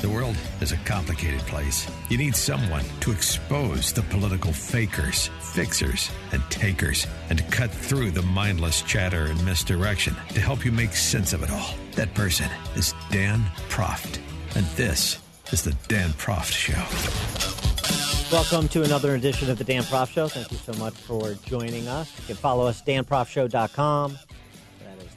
The world is a complicated place. You need someone to expose the political fakers, fixers, and takers, and to cut through the mindless chatter and misdirection to help you make sense of it all. That person is Dan Proft. And this is the Dan Proft Show. Welcome to another edition of the Dan Proft Show. Thank you so much for joining us. You can follow us, danproftshow.com.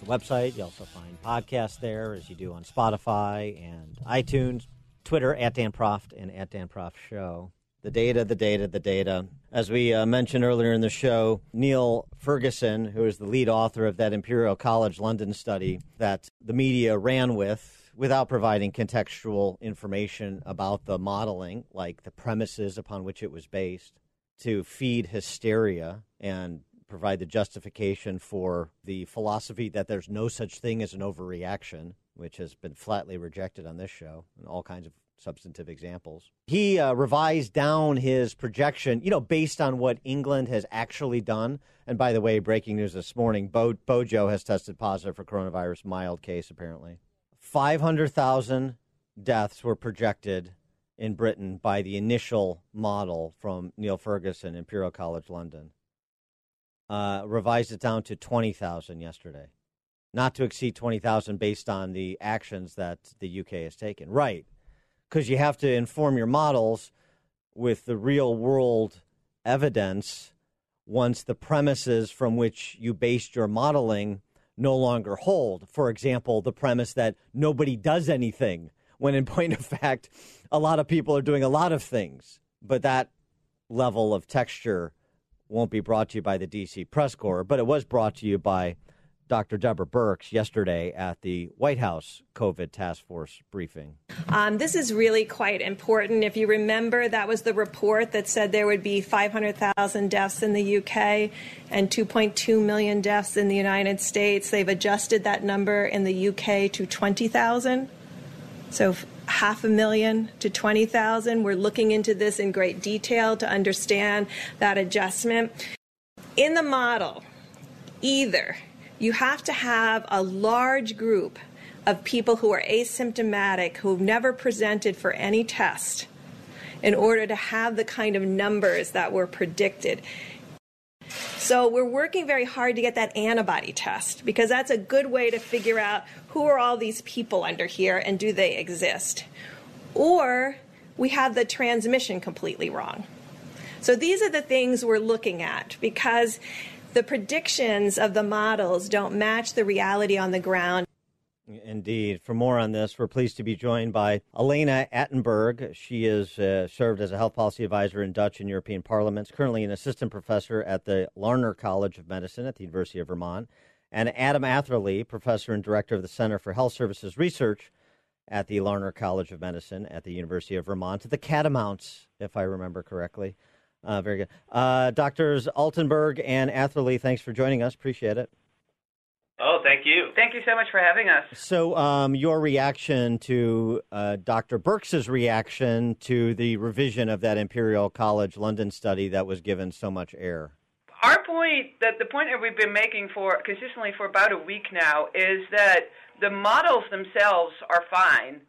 Website. You also find podcasts there, as you do on Spotify and iTunes. Twitter at Dan Proft and at Dan Proft Show. The data, the data, the data. As we uh, mentioned earlier in the show, Neil Ferguson, who is the lead author of that Imperial College London study that the media ran with without providing contextual information about the modeling, like the premises upon which it was based, to feed hysteria and provide the justification for the philosophy that there's no such thing as an overreaction which has been flatly rejected on this show, and all kinds of substantive examples. He uh, revised down his projection, you know, based on what England has actually done. And by the way, breaking news this morning: Bo- Bojo has tested positive for coronavirus, mild case apparently. Five hundred thousand deaths were projected in Britain by the initial model from Neil Ferguson, Imperial College London. Uh, revised it down to twenty thousand yesterday not to exceed 20,000 based on the actions that the UK has taken. Right. Because you have to inform your models with the real world evidence once the premises from which you based your modeling no longer hold. For example, the premise that nobody does anything, when in point of fact, a lot of people are doing a lot of things. But that level of texture won't be brought to you by the DC Press Corps, but it was brought to you by Dr. Deborah Birx yesterday at the White House COVID task force briefing. Um, this is really quite important. If you remember, that was the report that said there would be 500,000 deaths in the UK and 2.2 million deaths in the United States. They've adjusted that number in the UK to 20,000. So half a million to 20,000. We're looking into this in great detail to understand that adjustment. In the model, either you have to have a large group of people who are asymptomatic, who've never presented for any test, in order to have the kind of numbers that were predicted. So we're working very hard to get that antibody test because that's a good way to figure out who are all these people under here and do they exist. Or we have the transmission completely wrong. So these are the things we're looking at because the predictions of the models don't match the reality on the ground. Indeed. For more on this, we're pleased to be joined by Elena Attenberg. She has uh, served as a health policy advisor in Dutch and European parliaments, currently an assistant professor at the Larner College of Medicine at the University of Vermont, and Adam Atherly, professor and director of the Center for Health Services Research at the Larner College of Medicine at the University of Vermont, the Catamounts, if I remember correctly. Uh, very good. Uh, Doctors Altenberg and Atherly, thanks for joining us. Appreciate it. Oh, thank you. Thank you so much for having us. So, um, your reaction to uh, Dr. Birx's reaction to the revision of that Imperial College London study that was given so much air? Our point, that the point that we've been making for consistently for about a week now, is that the models themselves are fine,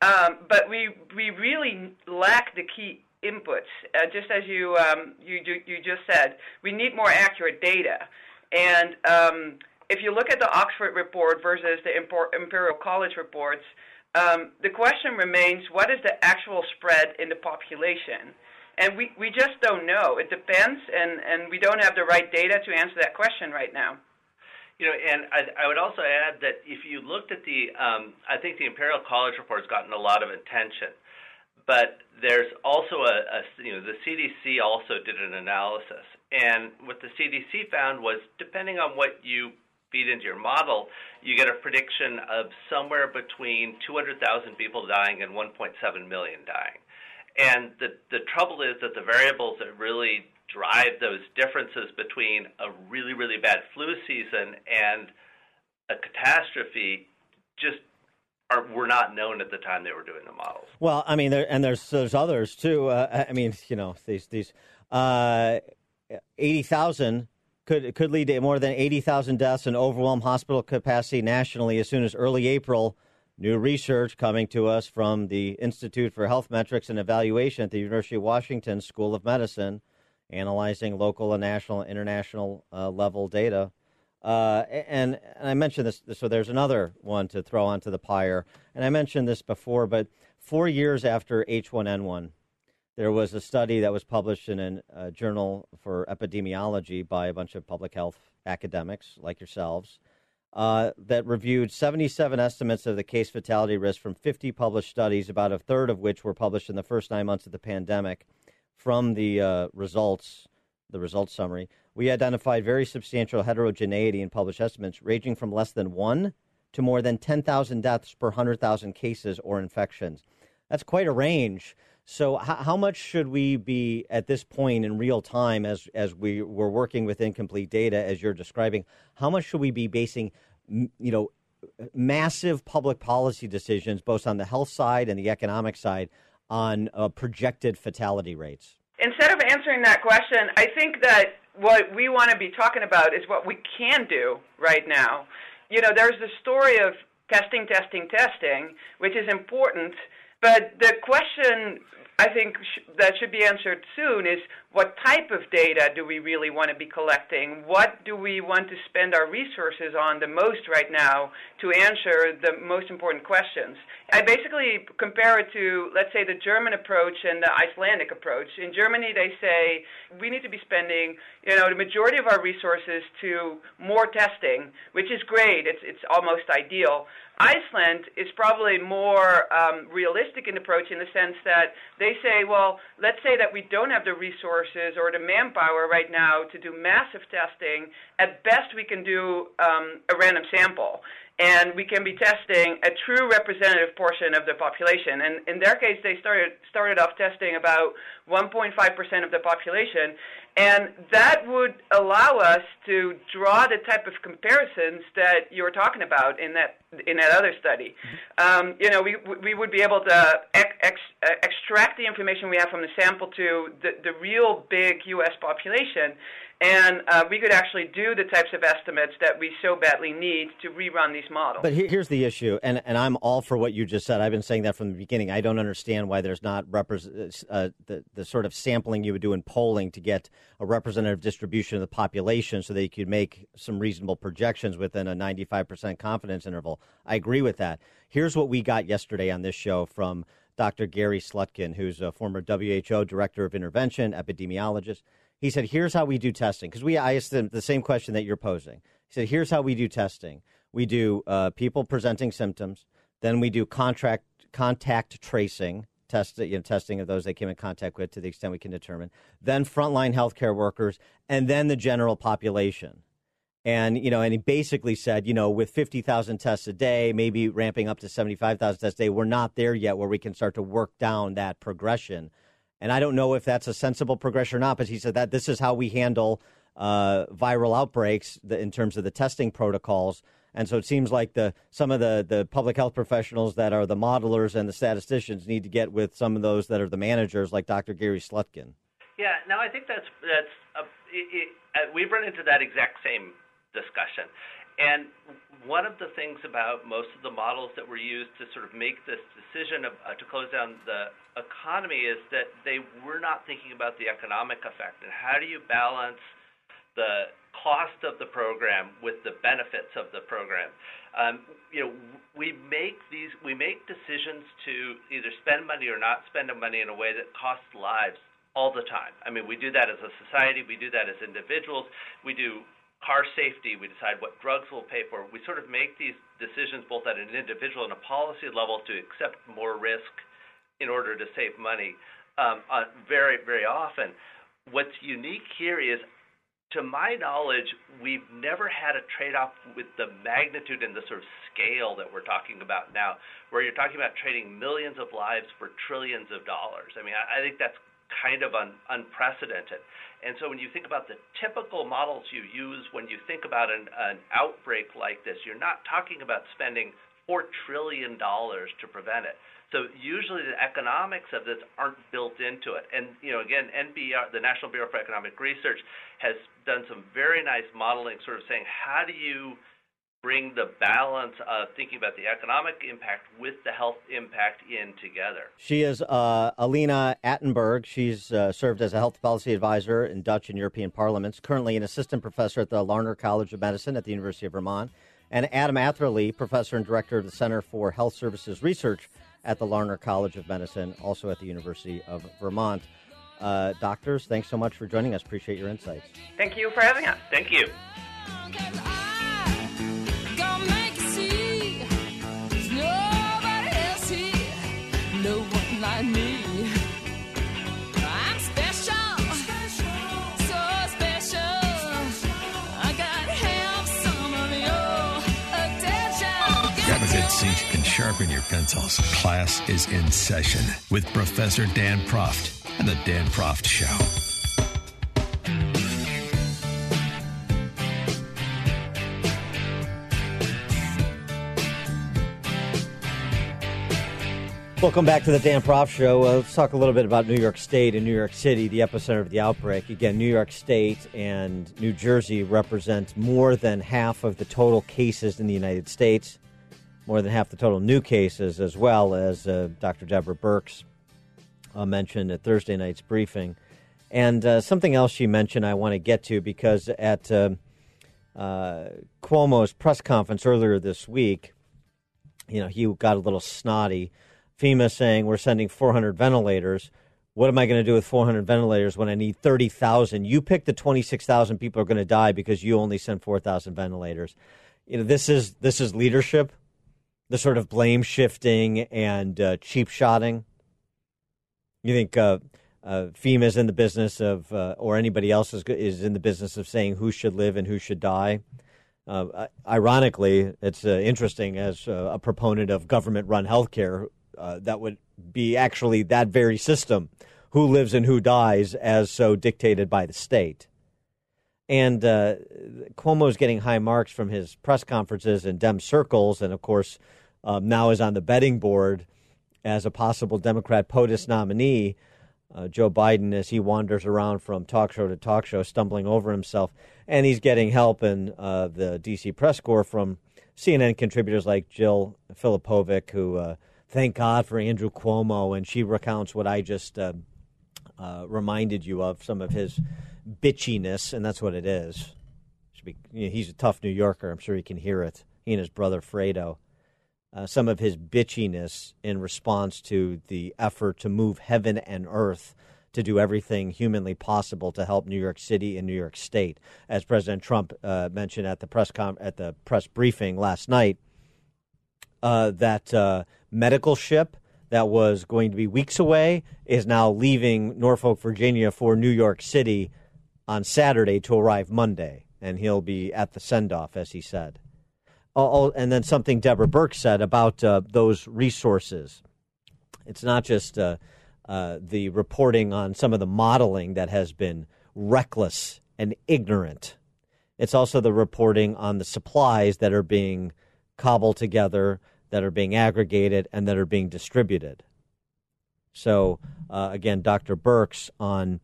um, but we we really lack the key inputs. Uh, just as you, um, you, you you just said, we need more accurate data. And um, if you look at the Oxford report versus the Imperial College reports, um, the question remains: What is the actual spread in the population? And we, we just don't know. It depends, and, and we don't have the right data to answer that question right now. You know, and I, I would also add that if you looked at the, um, I think the Imperial College report has gotten a lot of attention. But there's also a, a, you know, the CDC also did an analysis. And what the CDC found was depending on what you feed into your model, you get a prediction of somewhere between 200,000 people dying and 1.7 million dying. And the, the trouble is that the variables that really drive those differences between a really, really bad flu season and a catastrophe just are, were not known at the time they were doing the models. Well, I mean, there, and there's there's others too. Uh, I mean, you know, these these uh, eighty thousand could could lead to more than eighty thousand deaths and overwhelm hospital capacity nationally as soon as early April. New research coming to us from the Institute for Health Metrics and Evaluation at the University of Washington School of Medicine, analyzing local and national and international uh, level data uh, and, and I mentioned this, so there's another one to throw onto the pyre. And I mentioned this before, but four years after H1N1, there was a study that was published in a uh, journal for epidemiology by a bunch of public health academics like yourselves uh, that reviewed 77 estimates of the case fatality risk from 50 published studies, about a third of which were published in the first nine months of the pandemic. From the uh, results, the results summary, we identified very substantial heterogeneity in published estimates, ranging from less than one to more than 10,000 deaths per 100,000 cases or infections. That's quite a range. So, h- how much should we be at this point in real time, as as we were working with incomplete data, as you're describing? How much should we be basing, you know, massive public policy decisions, both on the health side and the economic side, on uh, projected fatality rates? Instead of answering that question, I think that what we want to be talking about is what we can do right now. You know, there's the story of testing, testing, testing, which is important, but the question I think sh- that should be answered soon is what type of data do we really want to be collecting? What do we want to spend our resources on the most right now to answer the most important questions? I basically compare it to, let's say, the German approach and the Icelandic approach. In Germany, they say we need to be spending, you know, the majority of our resources to more testing, which is great. It's it's almost ideal. Iceland is probably more um, realistic in approach in the sense that they say, well, let's say that we don't have the resources or the manpower right now to do massive testing. At best, we can do um, a random sample. And we can be testing a true representative portion of the population. And in their case, they started started off testing about 1.5% of the population, and that would allow us to draw the type of comparisons that you were talking about in that in that other study. Um, you know, we we would be able to ex, ex, extract the information we have from the sample to the, the real big U.S. population, and uh, we could actually do the types of estimates that we so badly need to rerun these models. But here's the issue, and, and I'm all for what you just said. I've been saying that from the beginning. I don't understand why there's not repre- uh, the, the sort of sampling you would do in polling to get a representative distribution of the population so that you could make some reasonable projections within a 95% confidence interval. I agree with that. Here's what we got yesterday on this show from Dr. Gary Slutkin, who's a former WHO director of intervention, epidemiologist. He said, "Here's how we do testing." Because we I asked him the same question that you're posing. He said, "Here's how we do testing. We do uh, people presenting symptoms, then we do contract contact tracing." Test, you know, testing of those they came in contact with to the extent we can determine, then frontline healthcare workers, and then the general population. And you know, and he basically said, you know, with fifty thousand tests a day, maybe ramping up to seventy-five thousand tests a day, we're not there yet where we can start to work down that progression and I don't know if that's a sensible progression or not, but he said that this is how we handle uh, viral outbreaks in terms of the testing protocols. And so it seems like the some of the, the public health professionals that are the modelers and the statisticians need to get with some of those that are the managers, like Dr. Gary Slutkin. Yeah, no, I think that's that's uh, it, it, uh, we've run into that exact same discussion. And one of the things about most of the models that were used to sort of make this decision of, uh, to close down the economy is that they were not thinking about the economic effect and how do you balance the cost of the program with the benefits of the program. Um, you know, we make these we make decisions to either spend money or not spend money in a way that costs lives all the time. I mean, we do that as a society, we do that as individuals, we do car safety, we decide what drugs we'll pay for. We sort of make these decisions both at an individual and a policy level to accept more risk in order to save money um, uh, very, very often. What's unique here is to my knowledge, we've never had a trade-off with the magnitude and the sort of scale that we're talking about now, where you're talking about trading millions of lives for trillions of dollars. I mean, I, I think that's kind of un, unprecedented. And so when you think about the typical models you use when you think about an, an outbreak like this, you're not talking about spending $4 trillion to prevent it. So usually the economics of this aren't built into it. And you know, again, NBR, the National Bureau for Economic Research, has done some very nice modeling, sort of saying how do you bring the balance of thinking about the economic impact with the health impact in together. She is uh, Alina Attenberg. She's uh, served as a health policy advisor in Dutch and European parliaments, currently an assistant professor at the Larner College of Medicine at the University of Vermont, and Adam Atherly, professor and director of the Center for Health Services Research at the Larner College of Medicine, also at the University of Vermont. Uh, doctors, thanks so much for joining us. Appreciate your insights. Thank you for having us. Thank you. Sharpen your pencils. Class is in session with Professor Dan Proft and the Dan Proft Show. Welcome back to the Dan Proft Show. Uh, let's talk a little bit about New York State and New York City, the epicenter of the outbreak. Again, New York State and New Jersey represent more than half of the total cases in the United States more than half the total new cases, as well as uh, Dr. Deborah Birx uh, mentioned at Thursday night's briefing. And uh, something else she mentioned I want to get to because at uh, uh, Cuomo's press conference earlier this week, you know, he got a little snotty. FEMA saying we're sending 400 ventilators. What am I going to do with 400 ventilators when I need 30,000? You pick the 26,000 people are going to die because you only sent 4,000 ventilators. You know, this is this is leadership the sort of blame shifting and uh, cheap shotting? You think uh, uh, FEMA is in the business of, uh, or anybody else is, is in the business of saying who should live and who should die? Uh, ironically, it's uh, interesting as a proponent of government run healthcare, that would be actually that very system who lives and who dies as so dictated by the state. And uh, Cuomo is getting high marks from his press conferences and Dem circles, and of course, um, now is on the betting board as a possible Democrat POTUS nominee. Uh, Joe Biden, as he wanders around from talk show to talk show, stumbling over himself, and he's getting help in uh, the D.C. press corps from CNN contributors like Jill Filipovic, who uh, thank God for Andrew Cuomo, and she recounts what I just uh, uh, reminded you of some of his bitchiness, and that's what it is. Be, you know, he's a tough New Yorker. I'm sure he can hear it. He and his brother Fredo. Uh, some of his bitchiness in response to the effort to move heaven and earth to do everything humanly possible to help New York City and New York State, as President Trump uh, mentioned at the press com- at the press briefing last night. Uh, that uh, medical ship that was going to be weeks away is now leaving Norfolk, Virginia, for New York City on Saturday to arrive Monday, and he'll be at the send off, as he said. Oh, and then something Deborah Birx said about uh, those resources. It's not just uh, uh, the reporting on some of the modeling that has been reckless and ignorant. It's also the reporting on the supplies that are being cobbled together, that are being aggregated, and that are being distributed. So, uh, again, Dr. Birx on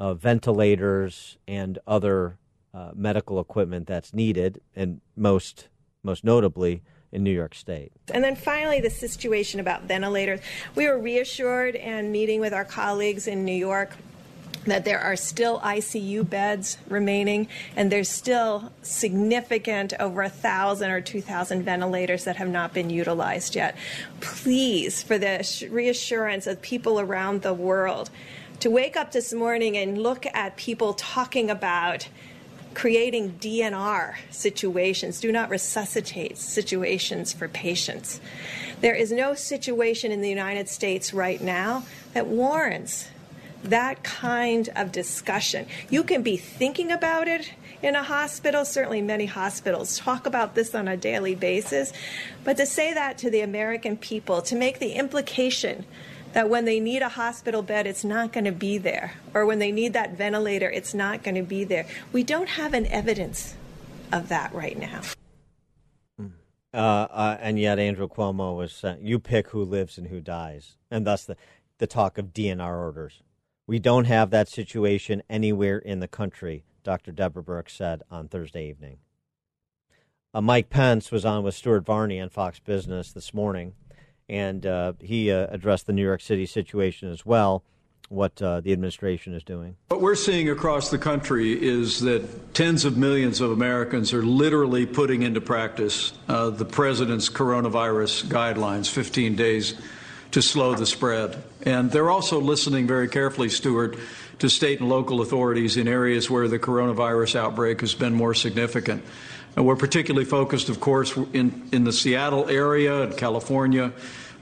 uh, ventilators and other uh, medical equipment that's needed, and most most notably in New York State. And then finally, the situation about ventilators. We were reassured and meeting with our colleagues in New York that there are still ICU beds remaining, and there's still significant over a thousand or two thousand ventilators that have not been utilized yet. Please, for the reassurance of people around the world, to wake up this morning and look at people talking about creating DNR situations, do not resuscitate situations for patients. There is no situation in the United States right now that warrants that kind of discussion. You can be thinking about it in a hospital. Certainly, many hospitals talk about this on a daily basis. But to say that to the American people, to make the implication that when they need a hospital bed, it's not going to be there, or when they need that ventilator, it's not going to be there. We don't have an evidence of that right now. Uh, uh, and yet, Andrew Cuomo was saying, "You pick who lives and who dies," and thus the the talk of DNR orders. We don't have that situation anywhere in the country, Dr. Deborah Birx said on Thursday evening. Uh, Mike Pence was on with Stuart Varney on Fox Business this morning, and uh, he uh, addressed the New York City situation as well what uh, the administration is doing. What we're seeing across the country is that tens of millions of Americans are literally putting into practice uh, the president's coronavirus guidelines 15 days to slow the spread. And they're also listening very carefully, Stuart, to state and local authorities in areas where the coronavirus outbreak has been more significant. And we're particularly focused, of course, in, in the Seattle area and California.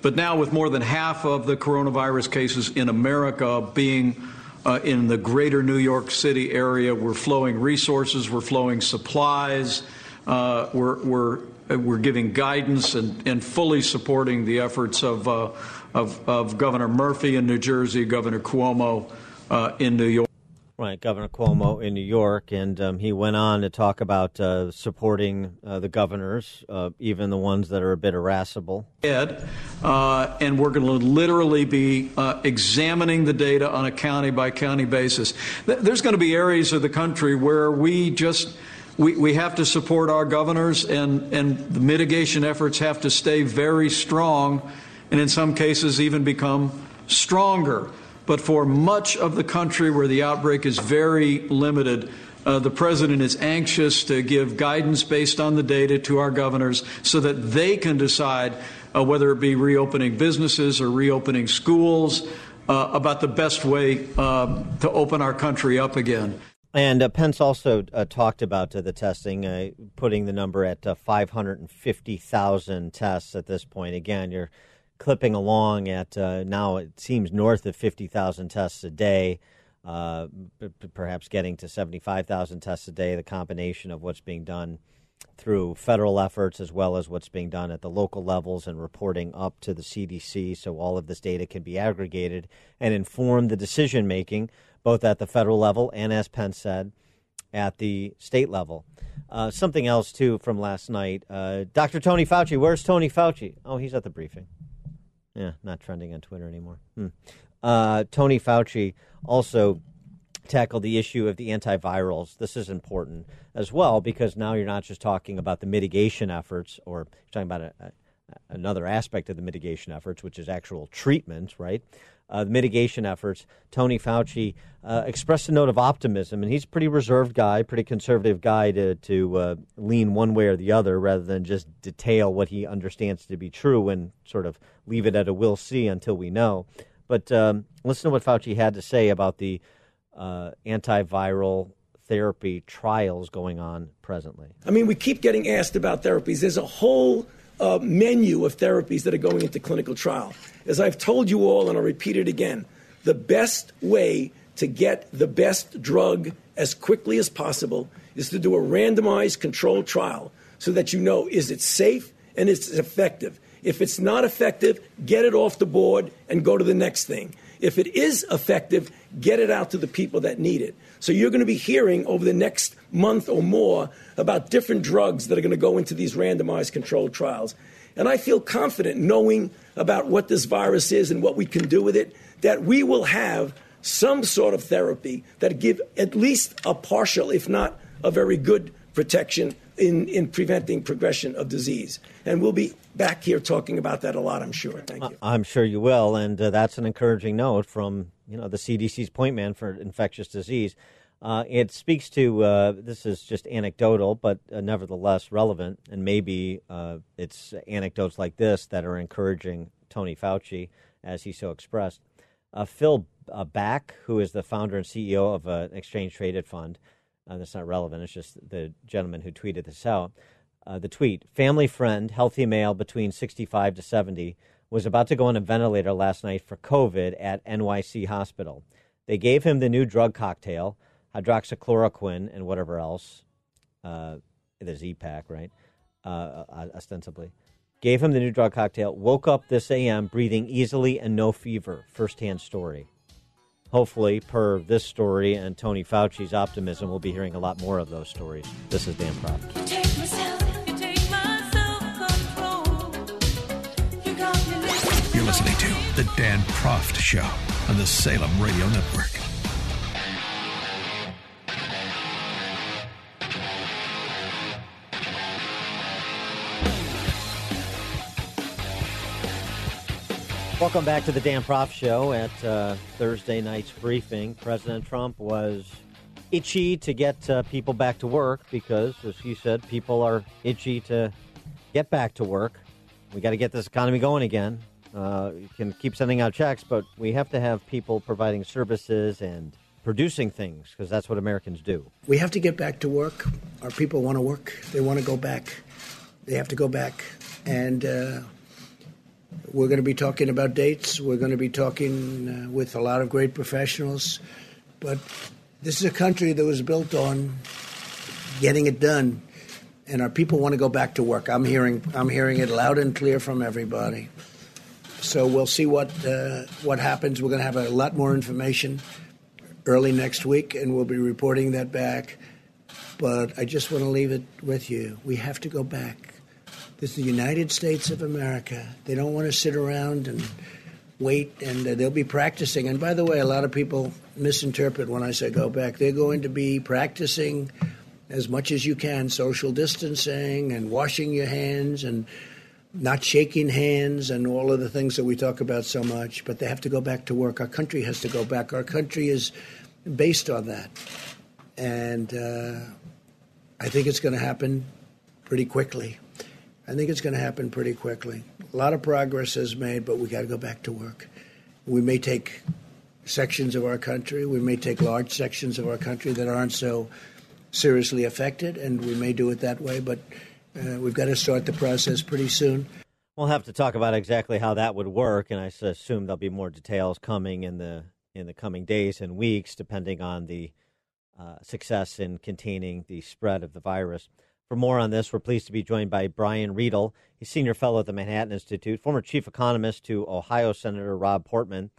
But now, with more than half of the coronavirus cases in America being uh, in the greater New York City area, we're flowing resources, we're flowing supplies, uh, we're, we're, we're giving guidance and, and fully supporting the efforts of, uh, of, of, Governor Murphy in New Jersey, Governor Cuomo uh, in New York. Right, Governor Cuomo in New York, and um, he went on to talk about uh, supporting uh, the governors, uh, even the ones that are a bit irascible. Ed, uh, and we're going to literally be uh, examining the data on a county by county basis. There's going to be areas of the country where we just we, we have to support our governors, and, and the mitigation efforts have to stay very strong, and in some cases even become stronger. But for much of the country where the outbreak is very limited, uh, the president is anxious to give guidance based on the data to our governors so that they can decide uh, whether it be reopening businesses or reopening schools uh, about the best way um, to open our country up again. And uh, Pence also uh, talked about uh, the testing, uh, putting the number at uh, 550,000 tests at this point. Again, you're clipping along at uh, now it seems north of 50,000 tests a day, uh, perhaps getting to 75,000 tests a day, the combination of what's being done through federal efforts as well as what's being done at the local levels and reporting up to the CDC so all of this data can be aggregated and inform the decision making both at the federal level and as Pence said at the state level. Uh, something else too from last night. Uh, Dr. Tony Fauci, where's Tony Fauci? Oh, he's at the briefing. Yeah, not trending on Twitter anymore. Hmm. Uh, Tony Fauci also tackled the issue of the antivirals. This is important as well because now you're not just talking about the mitigation efforts or you're talking about a, a, another aspect of the mitigation efforts, which is actual treatment, right? Uh, mitigation efforts, Tony Fauci uh, expressed a note of optimism, and he's a pretty reserved guy, pretty conservative guy to to uh, lean one way or the other, rather than just detail what he understands to be true and sort of leave it at a "we'll see" until we know. But um, listen to what Fauci had to say about the uh, antiviral therapy trials going on presently. I mean, we keep getting asked about therapies. There's a whole uh, menu of therapies that are going into clinical trial. As I've told you all, and I'll repeat it again, the best way to get the best drug as quickly as possible is to do a randomized controlled trial so that you know is it safe and is it effective. If it's not effective, get it off the board and go to the next thing. If it is effective, get it out to the people that need it. So you're going to be hearing over the next month or more about different drugs that are going to go into these randomized controlled trials. And I feel confident knowing about what this virus is and what we can do with it that we will have some sort of therapy that give at least a partial, if not a very good protection in, in preventing progression of disease. And we'll be back here talking about that a lot, I'm sure. Thank you. I'm sure you will. And uh, that's an encouraging note from you know the CDC's point man for infectious disease. Uh, it speaks to uh, this is just anecdotal, but uh, nevertheless relevant, and maybe uh, it's anecdotes like this that are encouraging Tony Fauci, as he so expressed. Uh, Phil Bak, who is the founder and CEO of an exchange traded fund, that's not relevant. It's just the gentleman who tweeted this out. the tweet: Family friend, healthy male between 65 to 70 was about to go on a ventilator last night for COVID at NYC Hospital. They gave him the new drug cocktail, hydroxychloroquine, and whatever else. Uh, the Z-Pak, right? Uh, uh, ostensibly. Gave him the new drug cocktail, woke up this AM breathing easily and no fever. Firsthand story. Hopefully, per this story and Tony Fauci's optimism, we'll be hearing a lot more of those stories. This is Dan Proft. You're listening to The Dan Proft Show on the Salem Radio Network. Welcome back to the Dan Proft Show. At uh, Thursday night's briefing, President Trump was itchy to get uh, people back to work because, as he said, people are itchy to get back to work. We got to get this economy going again. Uh, you can keep sending out checks, but we have to have people providing services and producing things because that's what Americans do. We have to get back to work. Our people want to work. They want to go back. They have to go back. And uh, we're going to be talking about dates. We're going to be talking uh, with a lot of great professionals. But this is a country that was built on getting it done. And our people want to go back to work. I'm hearing, I'm hearing it loud and clear from everybody. So we'll see what uh, what happens. We're going to have a lot more information early next week, and we'll be reporting that back. But I just want to leave it with you. We have to go back. This is the United States of America. They don't want to sit around and wait, and uh, they'll be practicing. And by the way, a lot of people misinterpret when I say go back. They're going to be practicing as much as you can social distancing and washing your hands and not shaking hands and all of the things that we talk about so much, but they have to go back to work. Our country has to go back. Our country is based on that. And uh, I think it's going to happen pretty quickly. I think it's going to happen pretty quickly. A lot of progress is made, but we got to go back to work. We may take sections of our country, we may take large sections of our country that aren't so seriously affected, and we may do it that way, but uh, we've got to start the process pretty soon. We'll have to talk about exactly how that would work, and I assume there'll be more details coming in the in the coming days and weeks, depending on the uh, success in containing the spread of the virus. For more on this, we're pleased to be joined by Brian Riedl. He's senior fellow at the Manhattan Institute, former chief economist to Ohio Senator Rob Portman,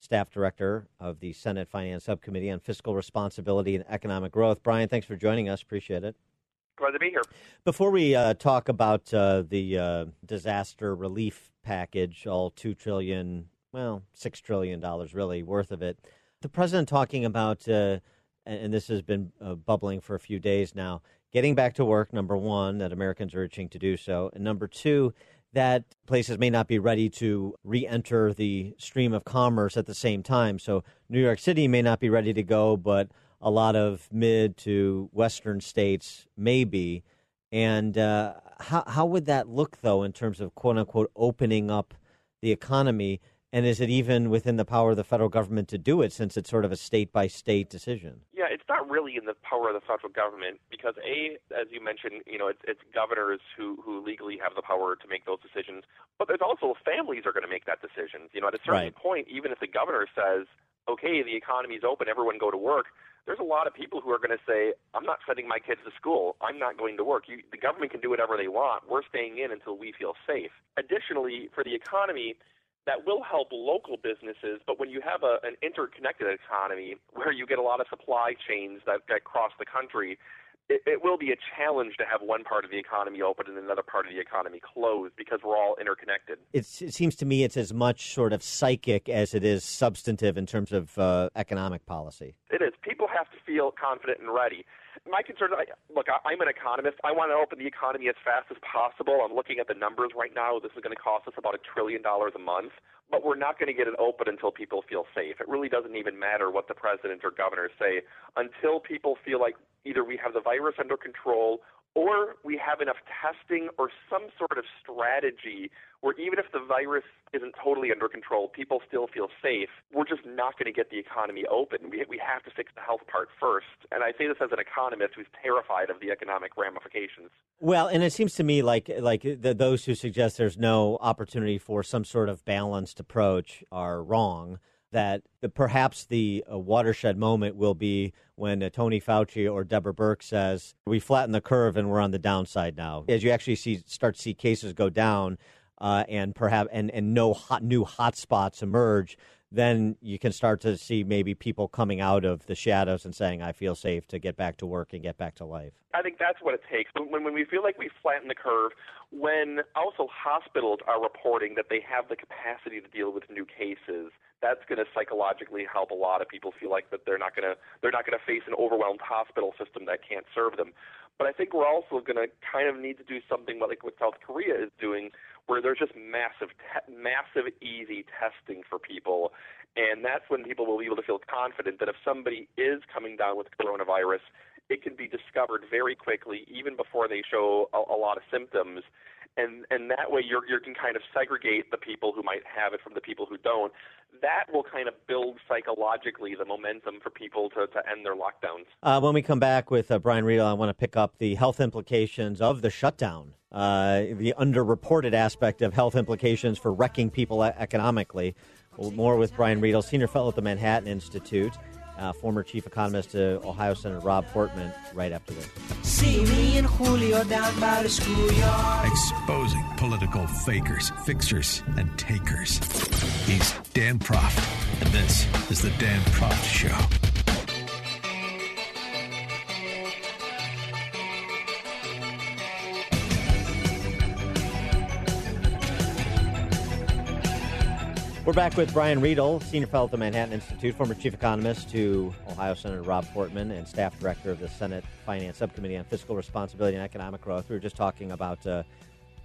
staff director of the Senate Finance Subcommittee on Fiscal Responsibility and Economic Growth. Brian, thanks for joining us. Appreciate it. Glad to be here. Before we uh, talk about uh, the uh, disaster relief package, all two trillion, well, six trillion dollars really worth of it, the president talking about, uh, and this has been uh, bubbling for a few days now, getting back to work. Number one, that Americans are itching to do so, and number two, that places may not be ready to re-enter the stream of commerce at the same time. So New York City may not be ready to go, but a lot of mid to western states maybe. And uh, how how would that look though in terms of quote unquote opening up the economy? And is it even within the power of the federal government to do it since it's sort of a state by state decision? Yeah, it's not really in the power of the federal government because a, as you mentioned, you know, it's, it's governors who who legally have the power to make those decisions. But there's also families are going to make that decision. You know, at a certain Right. point, even if the governor says, "Okay, the economy's open, everyone go to work," there's a lot of people who are going to say, "I'm not sending my kids to school. I'm not going to work." You, the government can do whatever they want. We're staying in until we feel safe. Additionally, for the economy, that will help local businesses, but when you have a, an interconnected economy where you get a lot of supply chains that, that cross the country, it, it will be a challenge to have one part of the economy open and another part of the economy closed because we're all interconnected. It's, it seems to me it's as much sort of psychic as it is substantive in terms of uh, economic policy. It is. People have to feel confident and ready. My concern, I, look, I, I'm an economist. I want to open the economy as fast as possible. I'm looking at the numbers right now. This is going to cost us about a trillion dollars a month, but we're not going to get it open until people feel safe. It really doesn't even matter what the president or governor say until people feel like either we have the virus under control or we have enough testing or some sort of strategy where even if the virus isn't totally under control, people still feel safe. We're just not going to get the economy open. We, we have to fix the health part first. And I say this as an economist who's terrified of the economic ramifications. Well, and it seems to me like like the, those who suggest there's no opportunity for some sort of balanced approach are wrong. That perhaps the uh, watershed moment will be when uh, Tony Fauci or Deborah Birx says we flatten the curve and we're on the downside now. As you actually see start to see cases go down, uh, and perhaps and and no hot new hotspots emerge, then you can start to see maybe people coming out of the shadows and saying, "I feel safe to get back to work and get back to life." I think that's what it takes. When, when we feel like we flatten the curve, when also hospitals are reporting that they have the capacity to deal with new cases, that's going to psychologically help a lot of people feel like that they're not going to they're not going to face an overwhelmed hospital system that can't serve them. But I think we're also going to kind of need to do something like what South Korea is doing, where there's just massive, te- massive, easy testing for people, and that's when people will be able to feel confident that if somebody is coming down with coronavirus, it can be discovered very quickly, even before they show a, a lot of symptoms, and and that way you you can kind of segregate the people who might have it from the people who don't. That will kind of build psychologically the momentum for people to, to end their lockdowns. Uh, when we come back with uh, Brian Riedl, I want to pick up the health implications of the shutdown, uh, the underreported aspect of health implications for wrecking people economically. More with Brian Riedl, senior fellow at the Manhattan Institute uh, former chief economist to Ohio Senator Rob Portman, right after this. See me and Julio down by the schoolyard. Exposing political fakers, fixers, and takers. He's Dan Proft, and this is the Dan Proft Show. We're back with Brian Riedl, senior fellow at the Manhattan Institute, former chief economist to Ohio Senator Rob Portman, and staff director of the Senate Finance Subcommittee on Fiscal Responsibility and Economic Growth. We were just talking about uh,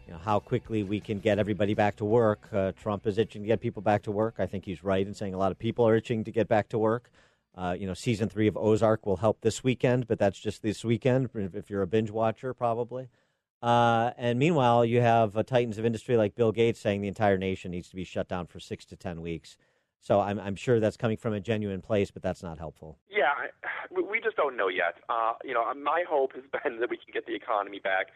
you know, how quickly we can get everybody back to work. Uh, Trump is itching to get people back to work. I think he's right in saying a lot of people are itching to get back to work. Uh, you know, season three of Ozark will help this weekend, but that's just this weekend if you're a binge watcher, probably. Uh, and meanwhile, you have uh, titans of industry like Bill Gates saying the entire nation needs to be shut down for six to ten weeks. So I'm, I'm sure that's coming from a genuine place, but that's not helpful. Yeah, we just don't know yet. Uh, you know, my hope has been that we can get the economy back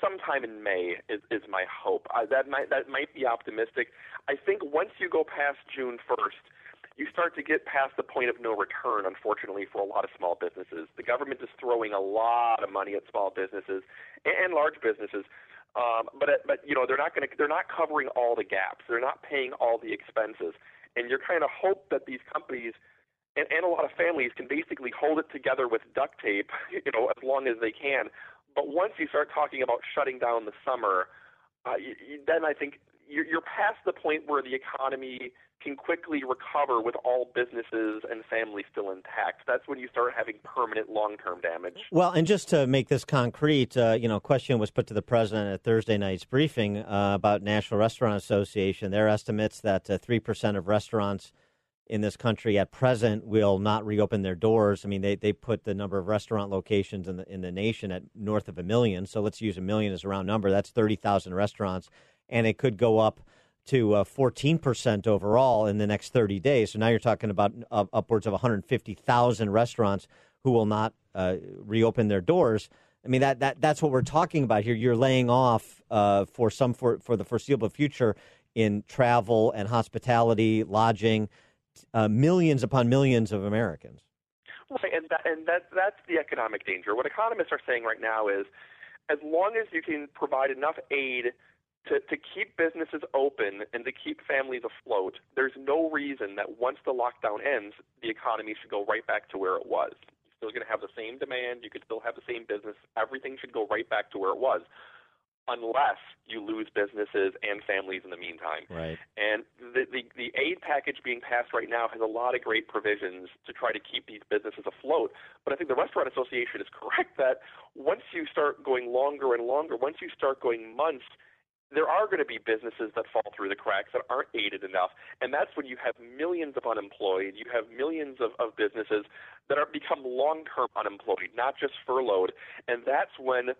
sometime in May. Is, is my hope. Uh, that might that might be optimistic. I think once you go past June first you start to get past the point of no return, unfortunately, for a lot of small businesses. The government is throwing a lot of money at small businesses and large businesses. Um, but but you know they're not going to they're not covering all the gaps. They're not paying all the expenses, and you're kind of hope that these companies and, and a lot of families can basically hold it together with duct tape, you know, as long as they can. But once you start talking about shutting down the summer, uh, you, you, then I think you're, you're past the point where the economy can quickly recover with all businesses and families still intact. That's when you start having permanent long-term damage. Well, and just to make this concrete, uh, you know, a question was put to the president at Thursday night's briefing uh, about National Restaurant Association. Their estimates that uh, three percent of restaurants in this country at present will not reopen their doors. I mean, they, they put the number of restaurant locations in the in the nation at north of a million. So let's use a million as a round number. That's thirty thousand restaurants, and it could go up to uh, 14% overall in the next 30 days. So now you're talking about uh, upwards of 150,000 restaurants who will not uh, reopen their doors. I mean that, that that's what we're talking about here. You're laying off uh, for some for for the foreseeable future in travel and hospitality, lodging, uh, millions upon millions of Americans. Right, and that, and that that's the economic danger. What economists are saying right now is, as long as you can provide enough aid to, to keep businesses open and to keep families afloat, there's no reason that once the lockdown ends, the economy should go right back to where it was. You're still going to have the same demand. You could still have the same business. Everything should go right back to where it was, unless you lose businesses and families in the meantime. Right. And the, the, the aid package being passed right now has a lot of great provisions to try to keep these businesses afloat. But I think the Restaurant Association is correct that once you start going longer and longer, once you start going months, there are going to be businesses that fall through the cracks that aren't aided enough. And that's when you have millions of unemployed, you have millions of, of businesses that are become long term unemployed, not just furloughed. And that's when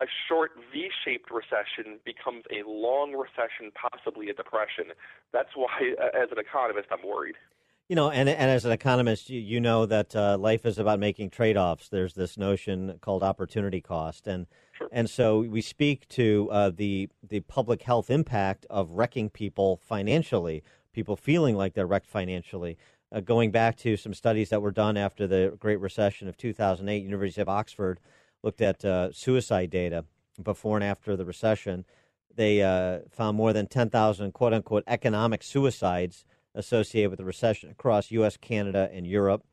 a short V shaped recession becomes a long recession, possibly a depression. That's why, as an economist, I'm worried. You know, and, and as an economist, you, you know that uh, life is about making trade offs. There's this notion called opportunity cost. And And so we speak to uh, the the public health impact of wrecking people financially. people feeling like they're wrecked financially. Uh, going back to some studies that were done after the Great Recession of 2008, University of Oxford looked at uh, suicide data before and after the recession. They uh, found more than 10,000 quote unquote economic suicides associated with the recession across U.S., Canada, and Europe.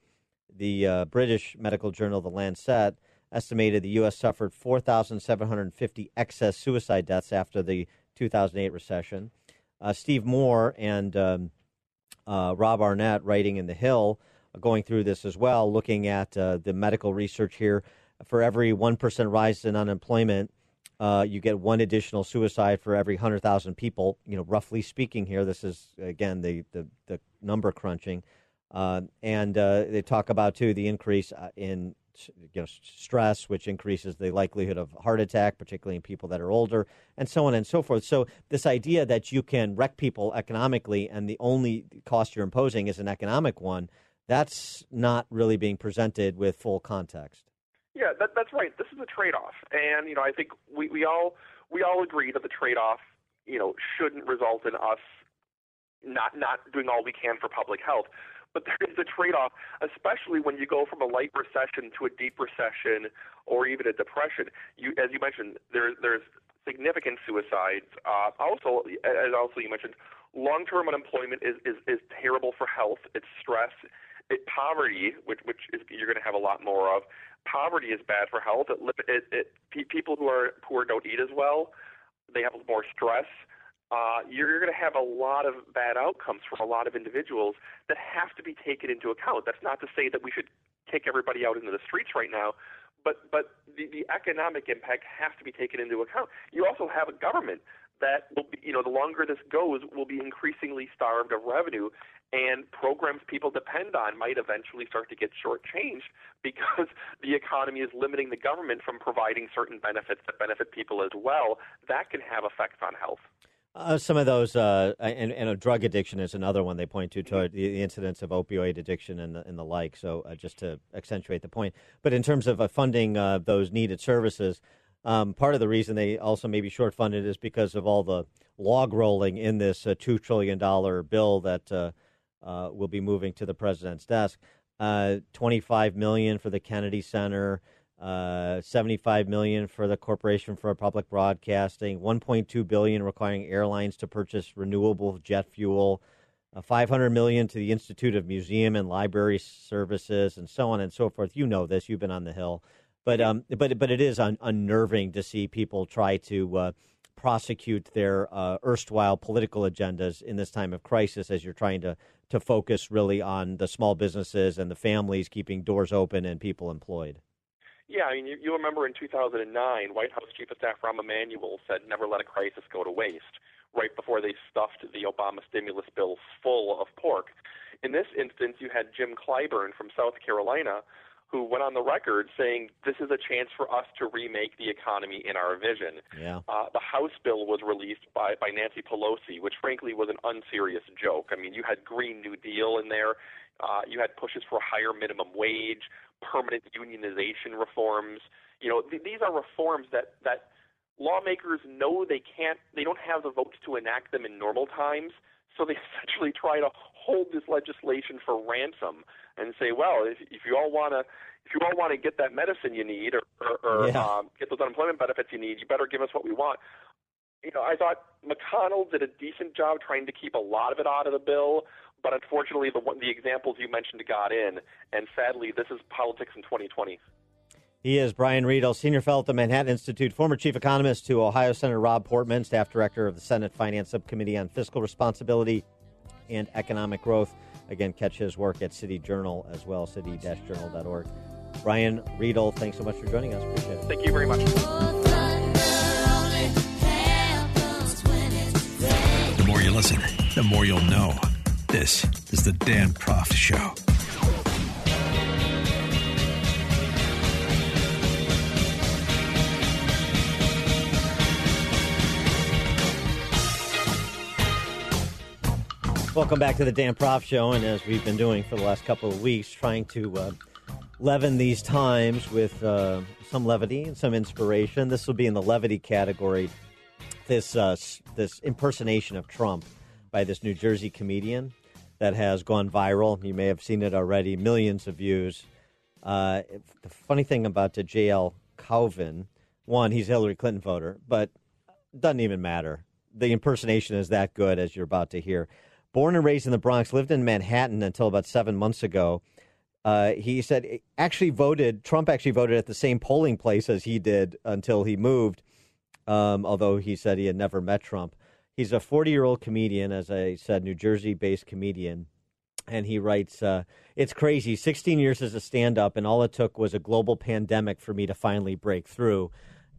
The uh, British medical journal, The Lancet, estimated the U.S. suffered 4,750 excess suicide deaths after the 2008 recession. Uh, Steve Moore and um, uh, Rob Arnett, writing in The Hill, going through this as well, looking at uh, the medical research here. For every 1% rise in unemployment, uh, you get one additional suicide for every 100,000 people. You know, roughly speaking, here, this is, again, the, the, the number crunching. Uh, and uh, they talk about, too, the increase uh, in you know, stress, which increases the likelihood of heart attack, particularly in people that are older, and so on and so forth. So, this idea that you can wreck people economically and the only cost you're imposing is an economic one, that's not really being presented with full context. Yeah, that, that's right. This is a trade-off, and you know, I think we, we all we all agree that the trade-off, you know, shouldn't result in us not not doing all we can for public health. But there is a trade-off, especially when you go from a light recession to a deep recession or even a depression. You, as you mentioned, there, there's significant suicides. Uh, also, as also you mentioned, long-term unemployment is, is, is terrible for health. It's stress. It, poverty, which, which is, you're going to have a lot more of, poverty is bad for health. It, it, it, people who are poor don't eat as well. They have more stress. Uh, you're, going to have a lot of bad outcomes from a lot of individuals that have to be taken into account. That's not to say that we should kick everybody out into the streets right now, but but the, the economic impact has to be taken into account. You also have a government that will be, you know, the longer this goes, will be increasingly starved of revenue, and programs people depend on might eventually start to get shortchanged because the economy is limiting the government from providing certain benefits that benefit people as well. That can have effects on health. Uh, some of those, uh, and, and drug addiction is another one they point to, toward the, the incidence of opioid addiction and the, and the like. So, uh, just to accentuate the point. But in terms of uh, funding uh, those needed services, um, part of the reason they also may be short funded is because of all the log rolling in this uh, $2 trillion bill that will be moving to the president's desk. 25 million for the Kennedy Center, uh, 75 million for the Corporation for Public Broadcasting, 1.2 billion requiring airlines to purchase renewable jet fuel, uh, 500 million to the Institute of Museum and Library Services, and so on and so forth. You know this; you've been on the Hill, but um, but but it is un- unnerving to see people try to. Uh, prosecute their uh, erstwhile political agendas in this time of crisis as you're trying to, to focus really on the small businesses and the families keeping doors open and people employed. Yeah, I mean, you, you remember in 2009, White House Chief of Staff Rahm Emanuel said, never let a crisis go to waste, right before they stuffed the Obama stimulus bill full of pork. In this instance, you had Jim Clyburn from South Carolina who went on the record saying this is a chance for us to remake the economy in our vision. Yeah. Uh, the House bill was released by, by Nancy Pelosi, which frankly was an unserious joke. I mean, you had Green New Deal in there. Uh, you had pushes for higher minimum wage, permanent unionization reforms. You know, th- these are reforms that that lawmakers know they can't, they don't have the votes to enact them in normal times. So they essentially try to hold this legislation for ransom and say, well, if, if you all want to, if you all want to get that medicine you need or, or, or Yeah. um, get those unemployment benefits you need, you better give us what we want. You know, I thought McConnell did a decent job trying to keep a lot of it out of the bill, but unfortunately, the the examples you mentioned got in, and sadly, this is politics in 2020. He is Brian Riedl, senior fellow at the Manhattan Institute, former chief economist to Ohio Senator Rob Portman, staff director of the Senate Finance Subcommittee on Fiscal Responsibility and Economic Growth. Again, catch his work at City Journal as well, city-journal.org. Brian Riedl, thanks so much for joining us. Appreciate it. Thank you very much. The more you listen, the more you'll know. This is the Dan Proft Show. Welcome back to the Dan Proft Show, and as we've been doing for the last couple of weeks, trying to uh, leaven these times with uh, some levity and some inspiration. This will be in the levity category. This uh, this impersonation of Trump, by this New Jersey comedian that has gone viral. You may have seen it already, millions of views. Uh, the funny thing about the JL Cauvin, one, he's Hillary Clinton voter, but doesn't even matter. The impersonation is that good, as you're about to hear. Born and raised in the Bronx, lived in Manhattan until about seven months ago. Uh, he said actually voted. Trump actually voted at the same polling place as he did until he moved. Um, although he said he had never met Trump. He's a 40 year old comedian, as I said, New Jersey based comedian. And he writes, uh, It's crazy. 16 years as a stand up, and all it took was a global pandemic for me to finally break through.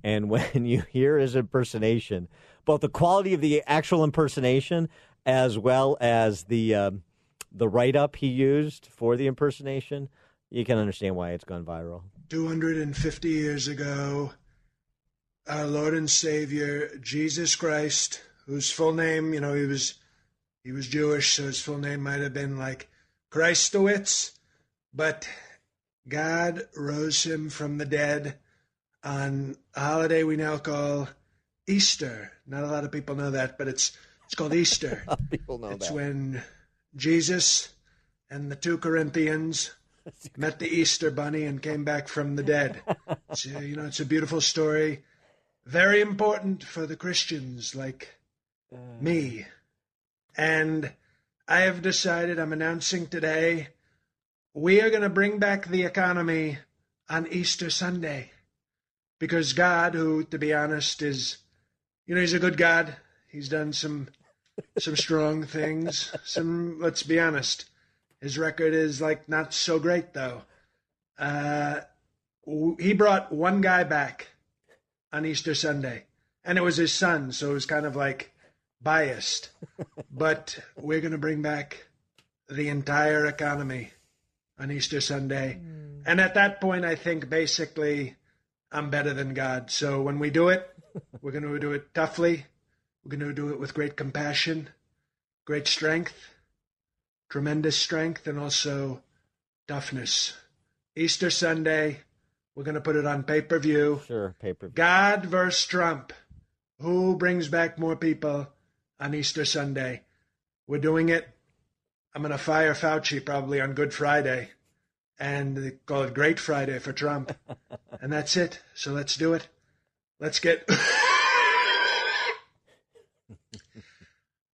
And when you hear his impersonation, both the quality of the actual impersonation as well as the um, the write up he used for the impersonation, you can understand why it's gone viral. 250 years ago, our Lord and Savior Jesus Christ, whose full name, you know, he was he was Jewish, so his full name might have been like Christowitz, but God rose him from the dead on a holiday we now call Easter. Not a lot of people know that, but it's it's called Easter. people know that. it's that. when Jesus and the two Corinthians met the Easter bunny and came back from the dead. It's, uh, you know, it's a beautiful story. Very important for the Christians like me. And I have decided, I'm announcing today, we are going to bring back the economy on Easter Sunday. Because God, who, to be honest, is, you know, he's a good God. He's done some some strong things. Some, let's be honest, his record is like not so great though. Uh, he brought one guy back on Easter Sunday, and it was his son, so it was kind of like biased. but we're going to bring back the entire economy on Easter Sunday, hmm. and at that point, I think basically I'm better than God. So when we do it, we're going to do it toughly. We're going to do it with great compassion, great strength, tremendous strength, and also toughness. Easter Sunday, we're going to put it on pay per view. Sure, pay per view. God versus Trump. Who brings back more people on Easter Sunday? We're doing it. I'm going to fire Fauci probably on Good Friday and they call it Great Friday for Trump. and that's it. So let's do it. Let's get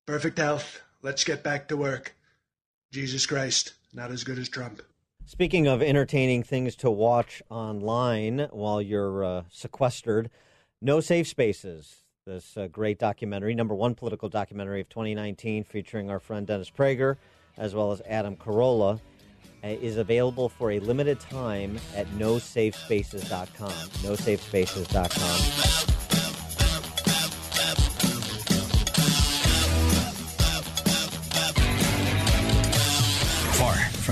perfect health. Let's get back to work. Jesus Christ, not as good as Trump. Speaking of entertaining things to watch online while you're uh, sequestered, No Safe Spaces, this uh, great documentary, number one political documentary of 2019, featuring our friend Dennis Prager as well as Adam Carolla, uh, is available for a limited time at nosafespaces.com. Nosafespaces.com.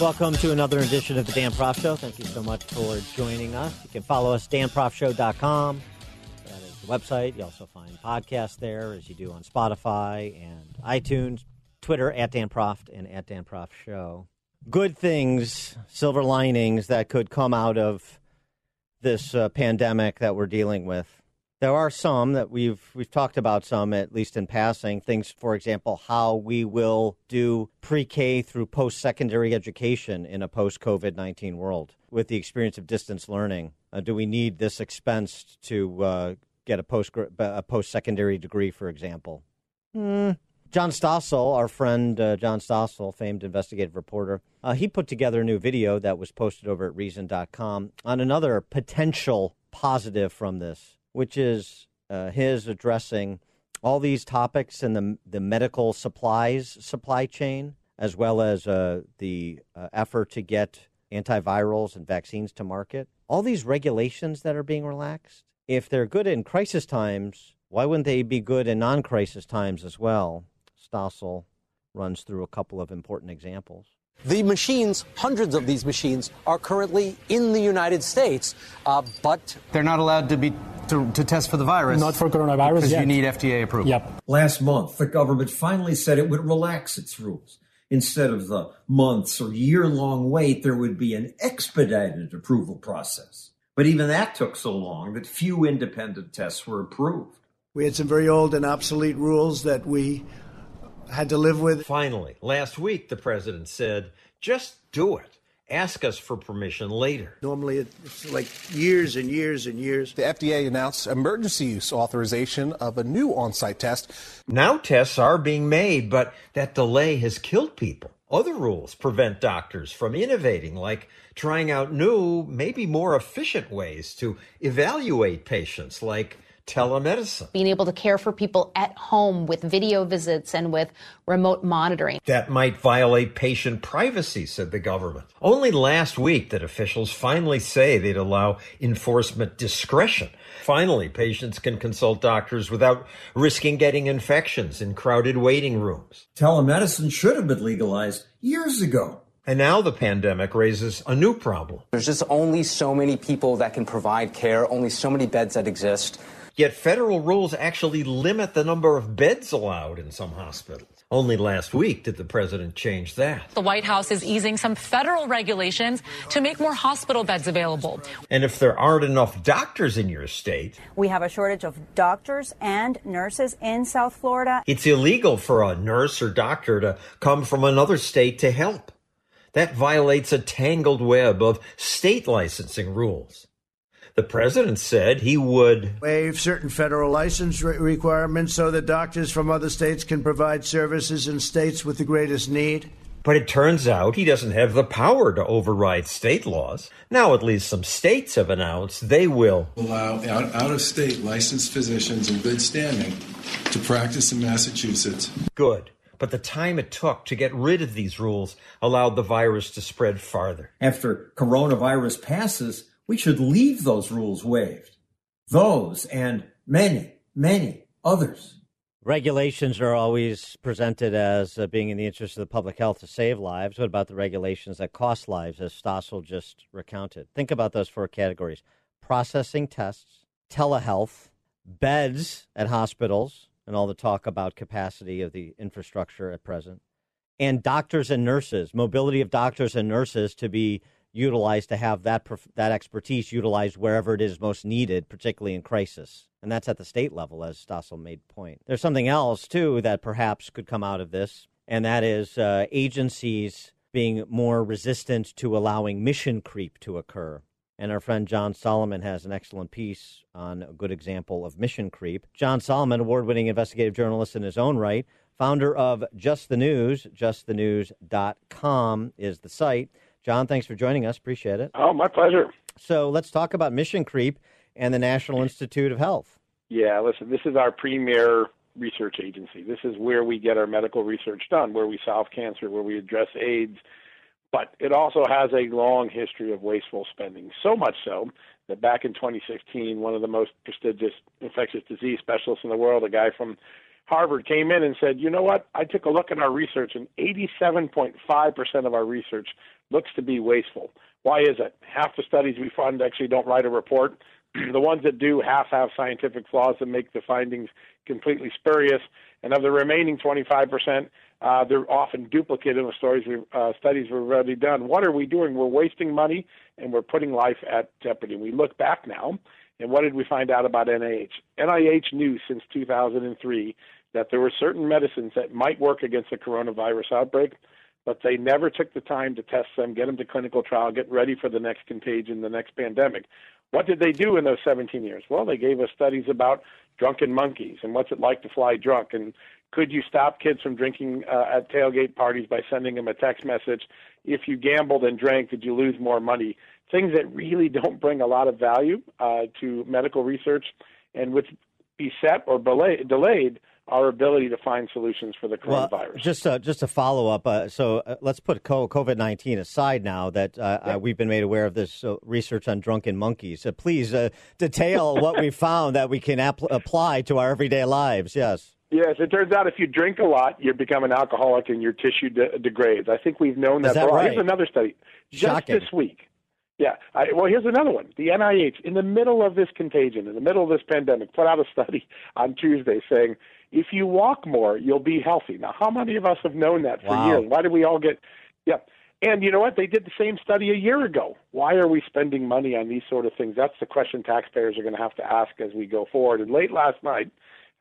Welcome to another edition of the Dan Proft Show. Thank you so much for joining us. You can follow us, danproftshow.com. That is the website. You also find podcasts there, as you do on Spotify and iTunes, Twitter, at Dan Proft and at Dan Proft Show. Good things, silver linings that could come out of this uh, pandemic that we're dealing with. There are some that we've we've talked about some at least in passing. Things for example how we will do pre-K through post-secondary education in a post-COVID-19 world with the experience of distance learning. Uh, do we need this expense to uh, get a post a post-secondary degree for example? Hmm. John Stossel, our friend uh, John Stossel, famed investigative reporter, uh, he put together a new video that was posted over at Reason.com on another potential positive from this, which is uh, his addressing all these topics in the the medical supplies supply chain, as well as uh, the uh, effort to get antivirals and vaccines to market. All these regulations that are being relaxed, if they're good in crisis times, why wouldn't they be good in non-crisis times as well? Stossel runs through a couple of important examples. The machines, hundreds of these machines, are currently in the United States, uh, but they're not allowed to be to, to, test for the virus. Not for coronavirus. Because yet. you need FDA approval. Yep. Last month, the government finally said it would relax its rules. Instead of the months or year long wait, there would be an expedited approval process. But even that took so long that few independent tests were approved. We had some very old and obsolete rules that we had to live with. Finally, last week, the president said, just do it. Ask us for permission later. Normally, it's like years and years and years. The FDA announced emergency use authorization of a new on site test. Now tests are being made, but that delay has killed people. Other rules prevent doctors from innovating, like trying out new, maybe more efficient ways to evaluate patients, like telemedicine. Being able to care for people at home with video visits and with remote monitoring. That might violate patient privacy, said the government. Only last week did officials finally say they'd allow enforcement discretion. Finally, patients can consult doctors without risking getting infections in crowded waiting rooms. Telemedicine should have been legalized years ago. And now the pandemic raises a new problem. There's just only so many people that can provide care, only so many beds that exist. Yet federal rules actually limit the number of beds allowed in some hospitals. Only last week did the president change that. The White House is easing some federal regulations to make more hospital beds available. And if there aren't enough doctors in your state, we have a shortage of doctors and nurses in South Florida. It's illegal for a nurse or doctor to come from another state to help. That violates a tangled web of state licensing rules. The president said he would waive certain federal license re- requirements so that doctors from other states can provide services in states with the greatest need. But it turns out he doesn't have the power to override state laws. Now, at least some states have announced they will allow out, out of state licensed physicians in good standing to practice in Massachusetts. Good. But the time it took to get rid of these rules allowed the virus to spread farther. After coronavirus passes, we should leave those rules waived. Those and many, many others. Regulations are always presented as uh, being in the interest of the public health to save lives. What about the regulations that cost lives, as Stossel just recounted? Think about those four categories processing tests, telehealth, beds at hospitals, and all the talk about capacity of the infrastructure at present, and doctors and nurses, mobility of doctors and nurses to be utilized to have that that expertise utilized wherever it is most needed, particularly in crisis. And that's at the state level, as Stossel made point. There's something else too that perhaps could come out of this, and that is uh, agencies being more resistant to allowing mission creep to occur. And our friend John Solomon has an excellent piece on a good example of mission creep. John Solomon, award winning investigative journalist in his own right, founder of Just the News, justthenews.com is the site. John, thanks for joining us. Appreciate it. Oh, my pleasure. So let's talk about mission creep and the National Institute of Health. Yeah, listen, this is our premier research agency. This is where we get our medical research done, where we solve cancer, where we address AIDS. But it also has a long history of wasteful spending, so much so that back in 2016, one of the most prestigious infectious disease specialists in the world, a guy from Harvard came in and said, you know what? I took a look at our research, and 87.5% of our research looks to be wasteful. Why is it? Half the studies we fund actually don't write a report. the ones that do, half have scientific flaws that make the findings completely spurious. And of the remaining 25%, uh, they're often duplicative of stories we, uh, studies we've already done. What are we doing? We're wasting money and we're putting life at jeopardy. We look back now, and what did we find out about NIH? NIH knew since 2003 that there were certain medicines that might work against the coronavirus outbreak, but they never took the time to test them, get them to clinical trial, get ready for the next contagion, the next pandemic. What did they do in those 17 years? Well, they gave us studies about drunken monkeys and what's it like to fly drunk and could you stop kids from drinking uh, at tailgate parties by sending them a text message? If you gambled and drank, did you lose more money? Things that really don't bring a lot of value uh, to medical research and which beset or belay, delayed our ability to find solutions for the coronavirus. Well, just uh, just a follow up. Uh, so uh, let's put COVID nineteen aside now that uh, yeah. we've been made aware of this uh, research on drunken monkeys. please uh, detail what we found that we can ap- apply to our everyday lives. Yes. Yes, it turns out if you drink a lot, you become an alcoholic and your tissue de- degrades. I think we've known Is that. that for right? Here's another study just Shocking. this week. Yeah. I, well, here's another one. The NIH, in the middle of this contagion, in the middle of this pandemic, put out a study on Tuesday saying if you walk more, you'll be healthy. Now, how many of us have known that for Wow. years? Why did we all get? Yeah. And you know what? They did the same study a year ago. Why are we spending money on these sort of things? That's the question taxpayers are going to have to ask as we go forward. And late last night,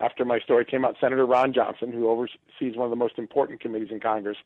after my story came out, Senator Ron Johnson, who oversees one of the most important committees in Congress,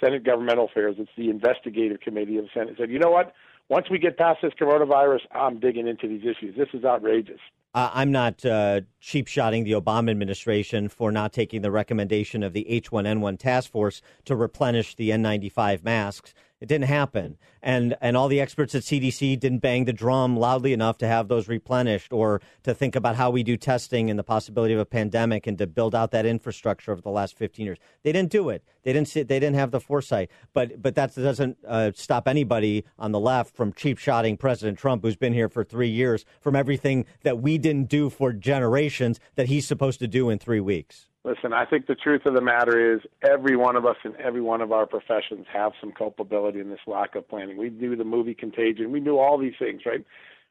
Senate Governmental Affairs, it's the investigative committee of the Senate, said, you know what? Once we get past this coronavirus, I'm digging into these issues. This is outrageous. Uh, I'm not uh, cheap shotting the Obama administration for not taking the recommendation of the H1N1 task force to replenish the N95 masks. It didn't happen. And, and all the experts at CDC didn't bang the drum loudly enough to have those replenished or to think about how we do testing and the possibility of a pandemic and to build out that infrastructure over the last 15 years. They didn't do it. They didn't sit, they didn't have the foresight. But but that doesn't uh, stop anybody on the left from cheap shotting President Trump, who's been here for three years, from everything that we didn't do for generations that he's supposed to do in three weeks. Listen, I think the truth of the matter is every one of us in every one of our professions have some culpability in this lack of planning. We knew the movie Contagion. We knew all these things, right?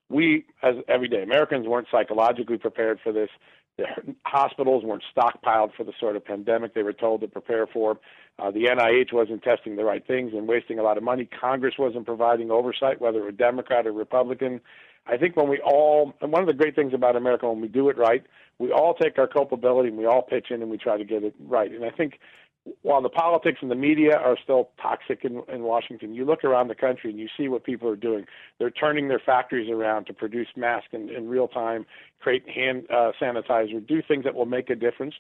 We, as everyday Americans, weren't psychologically prepared for this. The hospitals weren't stockpiled for the sort of pandemic they were told to prepare for. Uh, the NIH wasn't testing the right things and wasting a lot of money. Congress wasn't providing oversight, whether it were Democrat or Republican. I think when we all, and one of the great things about America, when we do it right, we all take our culpability and we all pitch in and we try to get it right. And I think while the politics and the media are still toxic in, in Washington, you look around the country and you see what people are doing. They're turning their factories around to produce masks in, in real time, create hand uh, sanitizer, do things that will make a difference.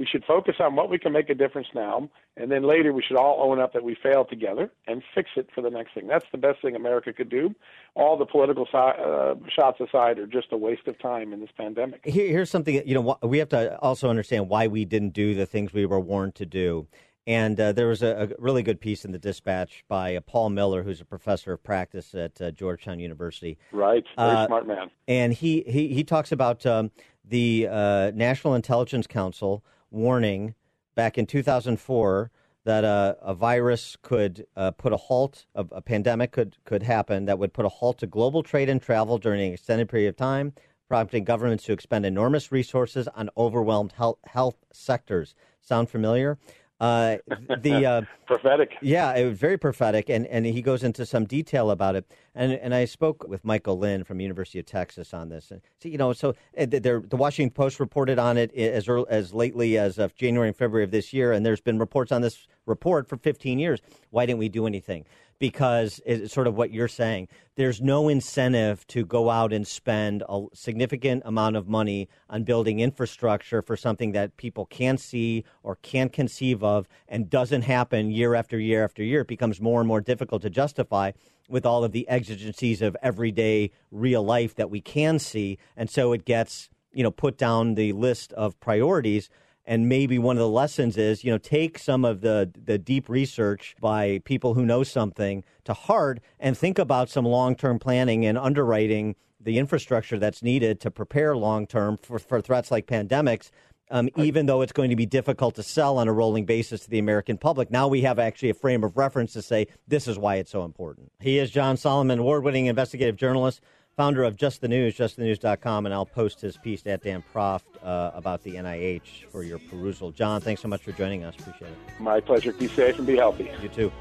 We should focus on what we can make a difference now, and then later we should all own up that we failed together and fix it for the next thing. That's the best thing America could do. All the political si- uh, shots aside are just a waste of time in this pandemic. Here, here's something you know. We have to also understand why we didn't do the things we were warned to do. And uh, there was a, a really good piece in the Dispatch by uh, Paul Miller, who's a professor of practice at uh, Georgetown University. Right, very Uh, smart man. And he he, he talks about um, the uh, National Intelligence Council warning back in 2004 that uh, a virus could uh, put a halt, a, a pandemic could could happen that would put a halt to global trade and travel during an extended period of time, prompting governments to expend enormous resources on overwhelmed health, health sectors. Sound familiar? Uh, the uh, prophetic. Yeah, it was very prophetic, and, and he goes into some detail about it. And and I spoke with Michael Lind from University of Texas on this. And so, you know, so uh, the Washington Post reported on it as early, as lately as of January and February of this year, and there's been reports on this report for 15 years. Why didn't we do anything? Because it's sort of what you're saying. There's no incentive to go out and spend a significant amount of money on building infrastructure for something that people can't see or can't conceive of and doesn't happen year after year after year. It becomes more and more difficult to justify with all of the exigencies of everyday real life that we can see. And so it gets, you know, put down the list of priorities. And maybe one of the lessons is, you know, take some of the, the deep research by people who know something to heart and think about some long term planning and underwriting the infrastructure that's needed to prepare long term for, for threats like pandemics. Um, even though it's going to be difficult to sell on a rolling basis to the American public. Now we have actually a frame of reference to say this is why it's so important. He is John Solomon, award winning investigative journalist, founder of Just the News, justthenews.com, and I'll post his piece at Dan Proft uh, about the NIH for your perusal. John, thanks so much for joining us. Appreciate it. My pleasure. Be safe and be healthy. You too.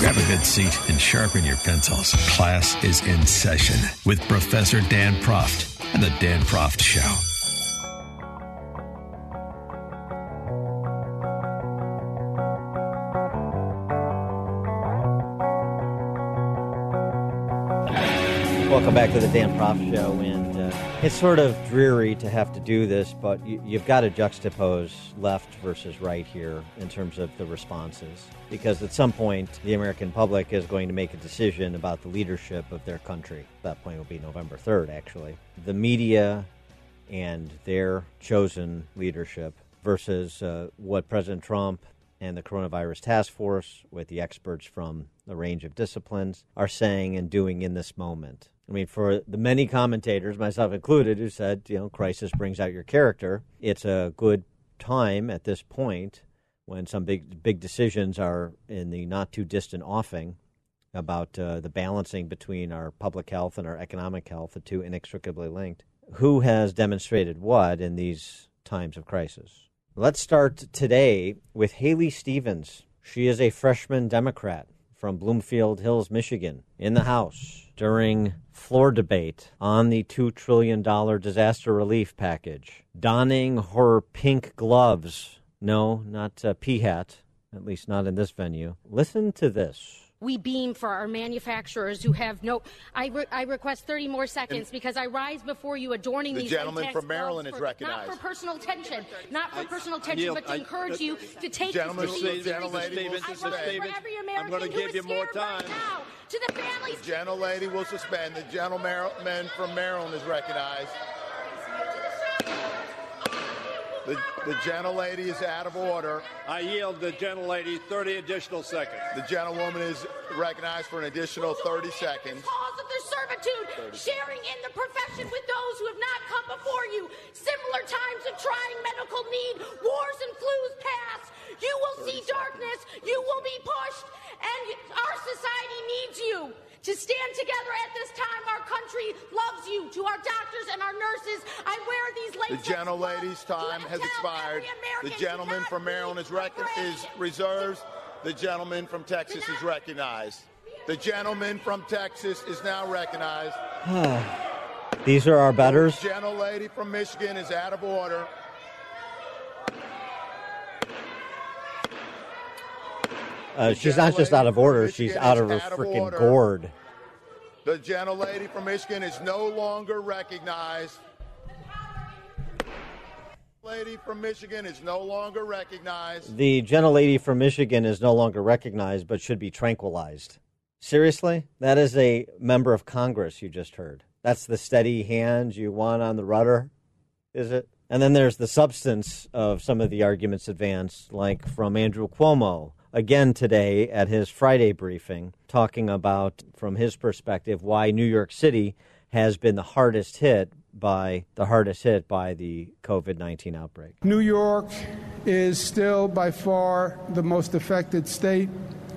Grab a good seat and sharpen your pencils. Class is in session with Professor Dan Proft and the Dan Proft Show. Welcome back to the Dan Proft Show. And uh, it's sort of dreary to have to do this, but you, you've got to juxtapose left versus right here in terms of the responses. Because at some point, the American public is going to make a decision about the leadership of their country. That point will be November 3rd, actually. The media and their chosen leadership versus uh, what President Trump and the coronavirus task force, with the experts from a range of disciplines, are saying and doing in this moment. I mean, for the many commentators, myself included, who said, you know, crisis brings out your character, it's a good time at this point when some big big decisions are in the not too distant offing about uh, the balancing between our public health and our economic health, the two inextricably linked. Who has demonstrated what in these times of crisis? Let's start today with Haley Stevens. She is a freshman Democrat from Bloomfield Hills, Michigan, in the House during floor debate on the $2 trillion disaster relief package, donning her pink gloves. No, not uh, a pea hat, at least not in this venue. Listen to this we beam for our manufacturers who have no. I, re- I request 30 more seconds because I rise before you adorning the these. gentleman from Maryland for, is recognized. Not for personal attention, not for personal attention, yield, but to I, encourage I, you to take gentleman, this Stevens, seriously. Stevens, I Stevens, rise Stevens, for every American I'm going to give you more scared right time. now. To the families. The gentlelady will suspend. The gentleman from Maryland is recognized. The, the gentlelady is out of order. I yield the gentlelady 30 additional seconds. The gentlewoman is recognized for an additional 30 seconds. Cause of their servitude, sharing in the profession with those who have not come before you. Similar times of trying medical need, wars and flus pass. You will see darkness. You will be pushed, and our society needs you to stand together at this time. Our country loves you. To our doctors and our nurses, I wear these The latex gentlelady's time has expired. The gentleman from Maryland is, rec- is reserved. The gentleman from Texas is recognized. The gentleman from Texas is now recognized. These are our betters. The gentlelady from Michigan is out of order. Uh, she's not just out of order, she's out of her freaking gourd. The gentlelady from Michigan is no longer recognized. Lady from Michigan is no longer recognized. The gentlelady from Michigan is no longer recognized but should be tranquilized. Seriously? That is a member of Congress you just heard. That's the steady hand you want on the rudder, is it? And then there's the substance of some of the arguments advanced, like from Andrew Cuomo, again today at his Friday briefing, talking about, from his perspective, why New York City has been the hardest hit by the hardest hit by the COVID 19 outbreak. New York is still by far the most affected state,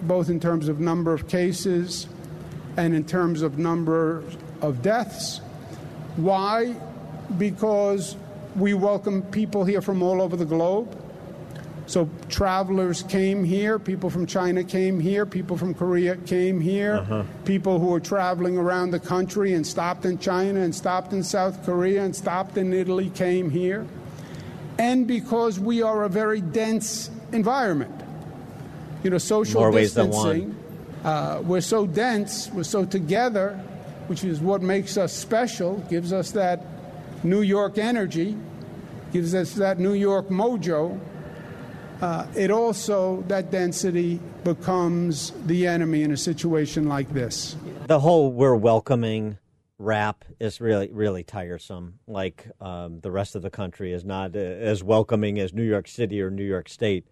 both in terms of number of cases and in terms of number of deaths. Why? Because we welcome people here from all over the globe. So travelers came here, people from China came here, people from Korea came here, Uh-huh. people who were traveling around the country and stopped in China and stopped in South Korea and stopped in Italy came here. And because we are a very dense environment. You know, social More ways than distancing. Uh, we're so dense, we're so together, which is what makes us special, gives us that New York energy, gives us that New York mojo. Uh, it also, that density becomes the enemy in a situation like this. The whole we're welcoming rap is really, really tiresome. Like um, the rest of the country is not uh, as welcoming as New York City or New York State.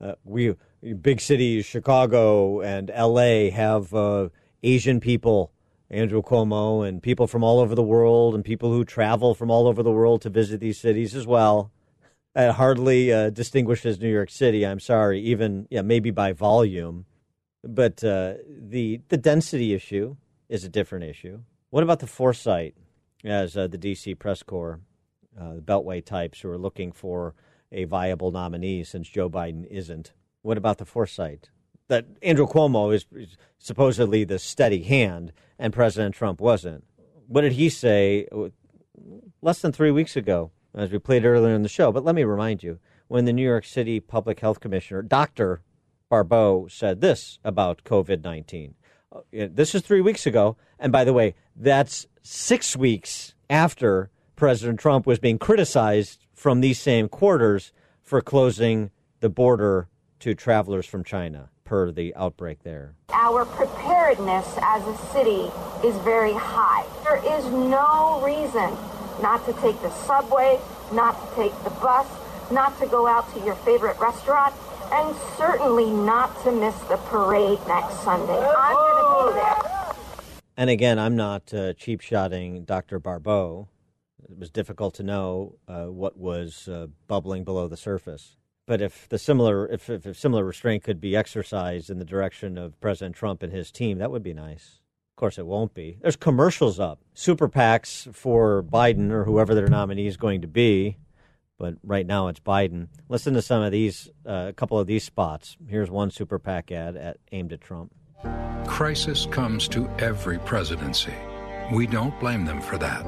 Uh, we big cities, Chicago and L.A. have uh, Asian people, Andrew Cuomo, and people from all over the world, and people who travel from all over the world to visit these cities as well. It hardly uh, distinguishes New York City. I'm sorry, even yeah, maybe by volume, but uh, the the density issue is a different issue. What about the foresight, as uh, the D.C. press corps, uh, the Beltway types who are looking for a viable nominee since Joe Biden isn't? What about the foresight that Andrew Cuomo is, is supposedly the steady hand and President Trump wasn't? What did he say uh, less than three weeks ago, as we played earlier in the show? But let me remind you when the New York City Public Health Commissioner, Dr. Barbot, said this about COVID 19. Uh, this is three weeks ago. And by the way, that's six weeks after President Trump was being criticized from these same quarters for closing the border to travelers from China per the outbreak there. Our preparedness as a city is very high. There is no reason not to take the subway, not to take the bus, not to go out to your favorite restaurant. and certainly not to miss the parade next Sunday. I'm going to be there. And again, I'm not uh, cheap shotting Dr. Barbot. It was difficult to know uh, what was uh, bubbling below the surface. But if the similar if, if, if similar restraint could be exercised in the direction of President Trump and his team, that would be nice. Of course, it won't be. There's commercials up, super PACs for Biden or whoever their nominee is going to be. But right now, it's Biden. Listen to some of these, uh, a couple of these spots. Here's one super PAC ad at, aimed at Trump. Crisis comes to every presidency. We don't blame them for that.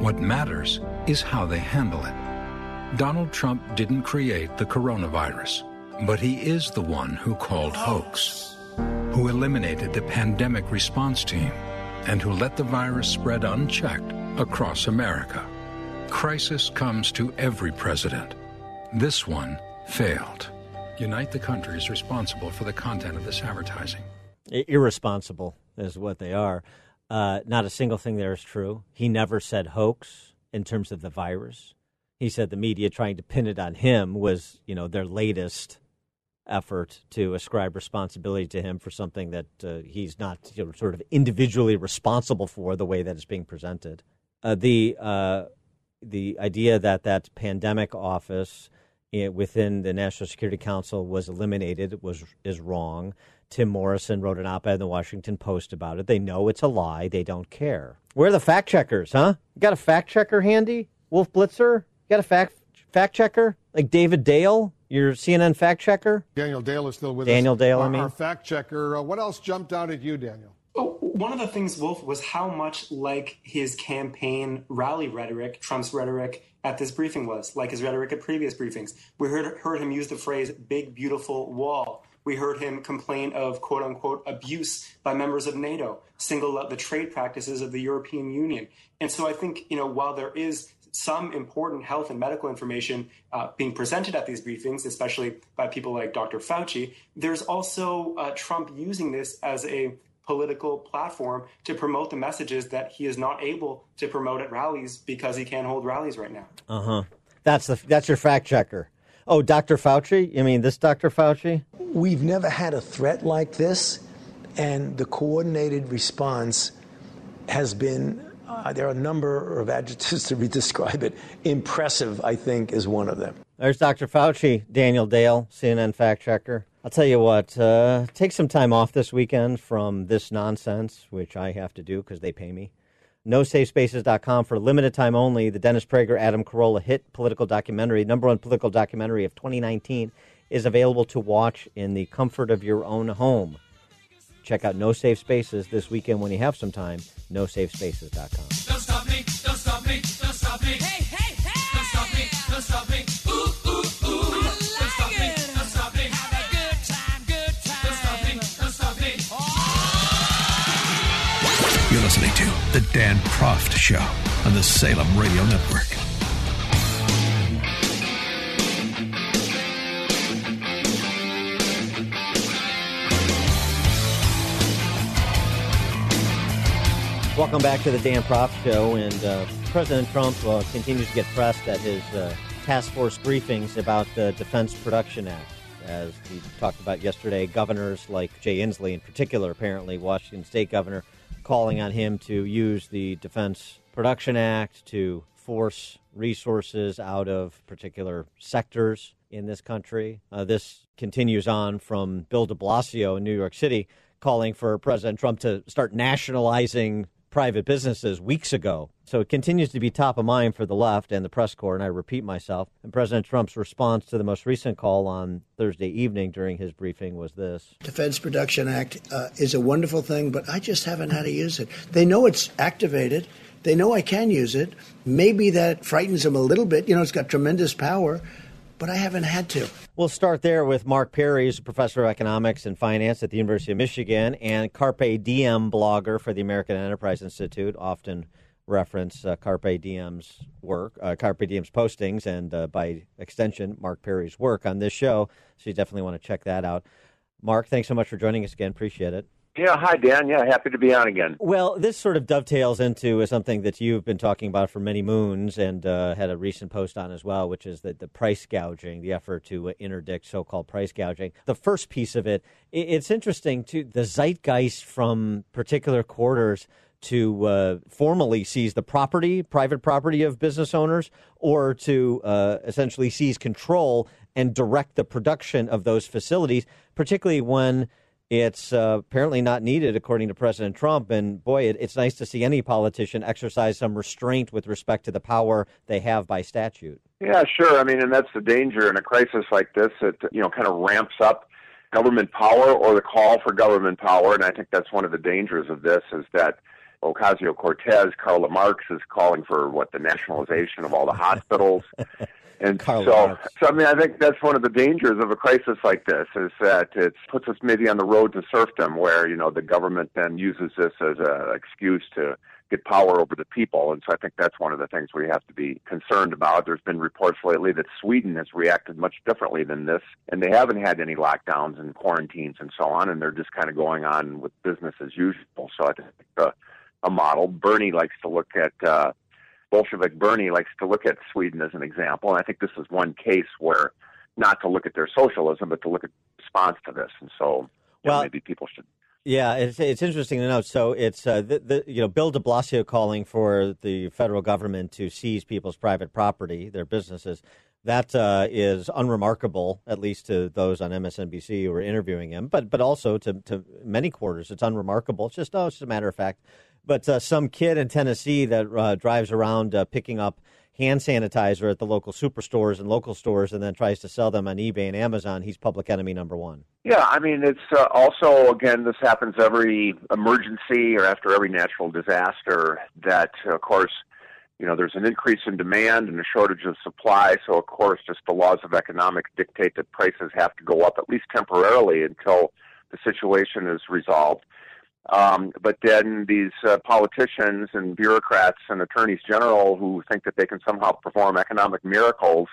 What matters is how they handle it. Donald Trump didn't create the coronavirus, but he is the one who called hoax, who eliminated the pandemic response team, and who let the virus spread unchecked across America. Crisis comes to every president. This one failed. Unite the countries responsible for the content of this advertising. Irresponsible is what they are. Uh, not a single thing there is true. He never said hoax in terms of the virus he said the media trying to pin it on him was, you know, their latest effort to ascribe responsibility to him for something that uh, he's not you know, sort of individually responsible for the way that it's being presented. Uh, the uh, the idea that that pandemic office eh, within the National Security Council was eliminated was is wrong. Tim Morrison wrote an op-ed in the Washington Post about it. They know it's a lie. They don't care. Where are the fact checkers, huh? You got a fact checker handy? Wolf Blitzer? You got a fact fact checker like David Dale, your CNN fact checker? Daniel Dale is still with Daniel us. Daniel Dale, our, I mean. Our fact checker. Uh, what else jumped out at you, Daniel? Oh, one of the things, Wolf, was how much like his campaign rally rhetoric, Trump's rhetoric at this briefing was, like his rhetoric at previous briefings. We heard, heard him use the phrase big, beautiful wall. We heard him complain of quote unquote abuse by members of NATO, single out the trade practices of the European Union. And so I think, you know, while there is some important health and medical information uh, being presented at these briefings, especially by people like Dr. Fauci. There's also uh, Trump using this as a political platform to promote the messages that he is not able to promote at rallies because he can't hold rallies right now. Uh huh. That's the that's your fact checker. Oh, Dr. Fauci? You mean this Dr. Fauci? We've never had a threat like this, and the coordinated response has been uh, there are a number of adjectives to describe it. Impressive, I think, is one of them. There's Dr. Fauci, Daniel Dale, CNN fact checker. I'll tell you what, uh, take some time off this weekend from this nonsense, which I have to do because they pay me. NoSafeSpaces.com for limited time only. The Dennis Prager, Adam Carolla hit political documentary, number one political documentary of 2019, is available to watch in the comfort of your own home. Check out No Safe Spaces this weekend when you have some time. NoSafeSpaces.com. Don't stop me, don't stop me, don't stop me. Hey, hey, hey! Don't stop me, don't stop me. Ooh, ooh, ooh. don't stop me, don't stop me. Have a good time, good time. Don't stop me, don't stop me. You're listening to The Dan Proft Show on the Salem Radio Network. Welcome back to the Dan Proft Show. And uh, President Trump uh, continues to get pressed at his uh, task force briefings about the Defense Production Act. As we talked about yesterday, governors like Jay Inslee, in particular, apparently, Washington State governor, calling on him to use the Defense Production Act to force resources out of particular sectors in this country. Uh, this continues on from Bill de Blasio in New York City calling for President Trump to start nationalizing private businesses weeks ago. So it continues to be top of mind for the left and the press corps, and I repeat myself. And President Trump's response to the most recent call on Thursday evening during his briefing was this Defense Production Act uh, is a wonderful thing, but I just haven't had to use it. They know it's activated. They know I can use it. Maybe that frightens them a little bit. You know, it's got tremendous power, but I haven't had to. We'll start there with Mark Perry, who's a professor of economics and finance at the University of Michigan and Carpe Diem blogger for the American Enterprise Institute. Often reference uh, Carpe Diem's work, uh, Carpe Diem's postings, and uh, by extension, Mark Perry's work on this show. So you definitely want to check that out. Mark, thanks so much for joining us again. Appreciate it. Yeah, hi, Dan. Yeah, happy to be on again. Well, this sort of dovetails into something that you've been talking about for many moons and uh, had a recent post on as well, which is the, the price gouging, the effort to uh, interdict so called price gouging. The first piece of it, it's interesting to the zeitgeist from particular quarters to uh, formally seize the property, private property of business owners, or to uh, essentially seize control and direct the production of those facilities, particularly when it's uh, apparently not needed, according to President Trump. And boy, it, it's nice to see any politician exercise some restraint with respect to the power they have by statute. Yeah, sure. I mean, and that's the danger in a crisis like this. It you know kind of ramps up government power or the call for government power, and I think that's one of the dangers of this is that Ocasio Cortez, Carla Marx is calling for what the nationalization of all the hospitals. And Karla so, Marx. so, I mean, I think that's one of the dangers of a crisis like this is that it puts us maybe on the road to serfdom, where you know the government then uses this as an excuse to get power over the people. And so, I think that's one of the things we have to be concerned about. There's been reports lately that Sweden has reacted much differently than this, and they haven't had any lockdowns and quarantines and so on, and they're just kind of going on with business as usual. So, I think uh, a model. Bernie likes to look at. Uh, Bolshevik Bernie likes to look at Sweden as an example, and I think this is one case where not to look at their socialism, but to look at response to this. And so, you know, Well- maybe people should. Yeah, it's it's interesting to note. So it's uh, the, the you know Bill De Blasio calling for the federal government to seize people's private property, their businesses. That uh, is unremarkable, at least to those on MSNBC who were interviewing him, but but also to, to many quarters. It's unremarkable. It's just oh, it's just a matter of fact. But uh, some kid in Tennessee that uh, drives around uh, picking up hand sanitizer at the local superstores and local stores, and then tries to sell them on eBay and Amazon, he's public enemy number one. Yeah, I mean, it's uh, also, again, this happens every emergency or after every natural disaster that, of course, you know, there's an increase in demand and a shortage of supply. So, of course, just the laws of economics dictate that prices have to go up at least temporarily until the situation is resolved. Um, but then these uh, politicians and bureaucrats and attorneys general who think that they can somehow perform economic miracles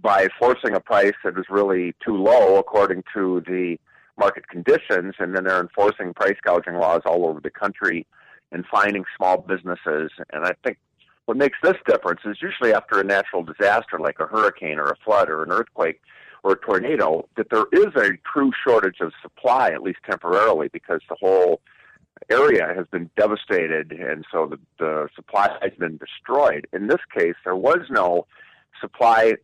by forcing a price that is really too low according to the market conditions, and then they're enforcing price gouging laws all over the country and finding small businesses. And I think what makes this difference is usually after a natural disaster like a hurricane or a flood or an earthquake or a tornado, that there is a true shortage of supply, at least temporarily, because the whole area has been devastated and so the, the supply has been destroyed. In this case, there was no supply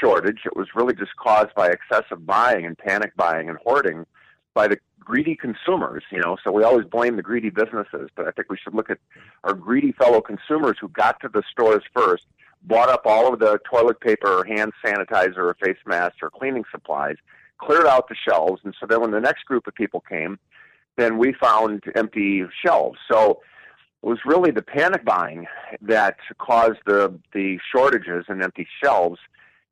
shortage. It was really just caused by excessive buying and panic buying and hoarding by the greedy consumers, you know. So we always blame the greedy businesses, but I think we should look at our greedy fellow consumers who got to the stores first, bought up all of the toilet paper or hand sanitizer or face masks or cleaning supplies, cleared out the shelves, and so then when the next group of people came, then we found empty shelves. So it was really the panic buying that caused the the shortages and empty shelves,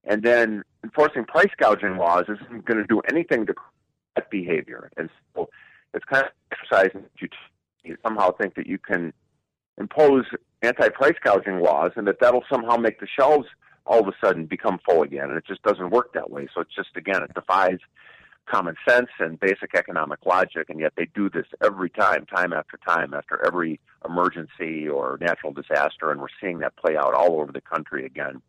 and then enforcing price gouging laws isn't going to do anything to that behavior. And so it's kind of exercising you somehow think that you can impose anti-price gouging laws and that that'll somehow make the shelves all of a sudden become full again. And it just doesn't work that way. So it's just, again, it defies common sense and basic economic logic. And yet they do this every time, time after time, after every emergency or natural disaster. And we're seeing that play out all over the country again,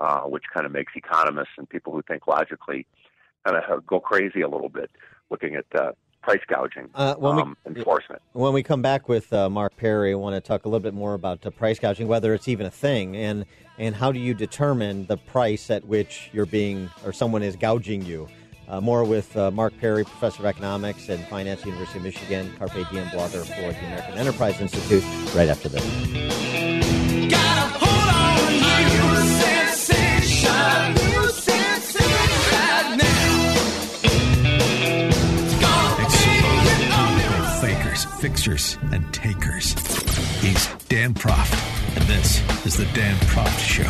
uh, which kind of makes economists and people who think logically kind of go crazy a little bit looking at uh, price gouging Uh, when we- um, enforcement. When we come back with uh, Mark Perry, I want to talk a little bit more about uh, price gouging, whether it's even a thing, and and how do you determine the price at which you're being or someone is gouging you. Uh, more with uh, Mark Perry, professor of economics and finance, University of Michigan, Carpe Diem blogger for the American Enterprise Institute. Right after this. Fixers, and takers. He's Dan Proft, and this is the Dan Proft Show.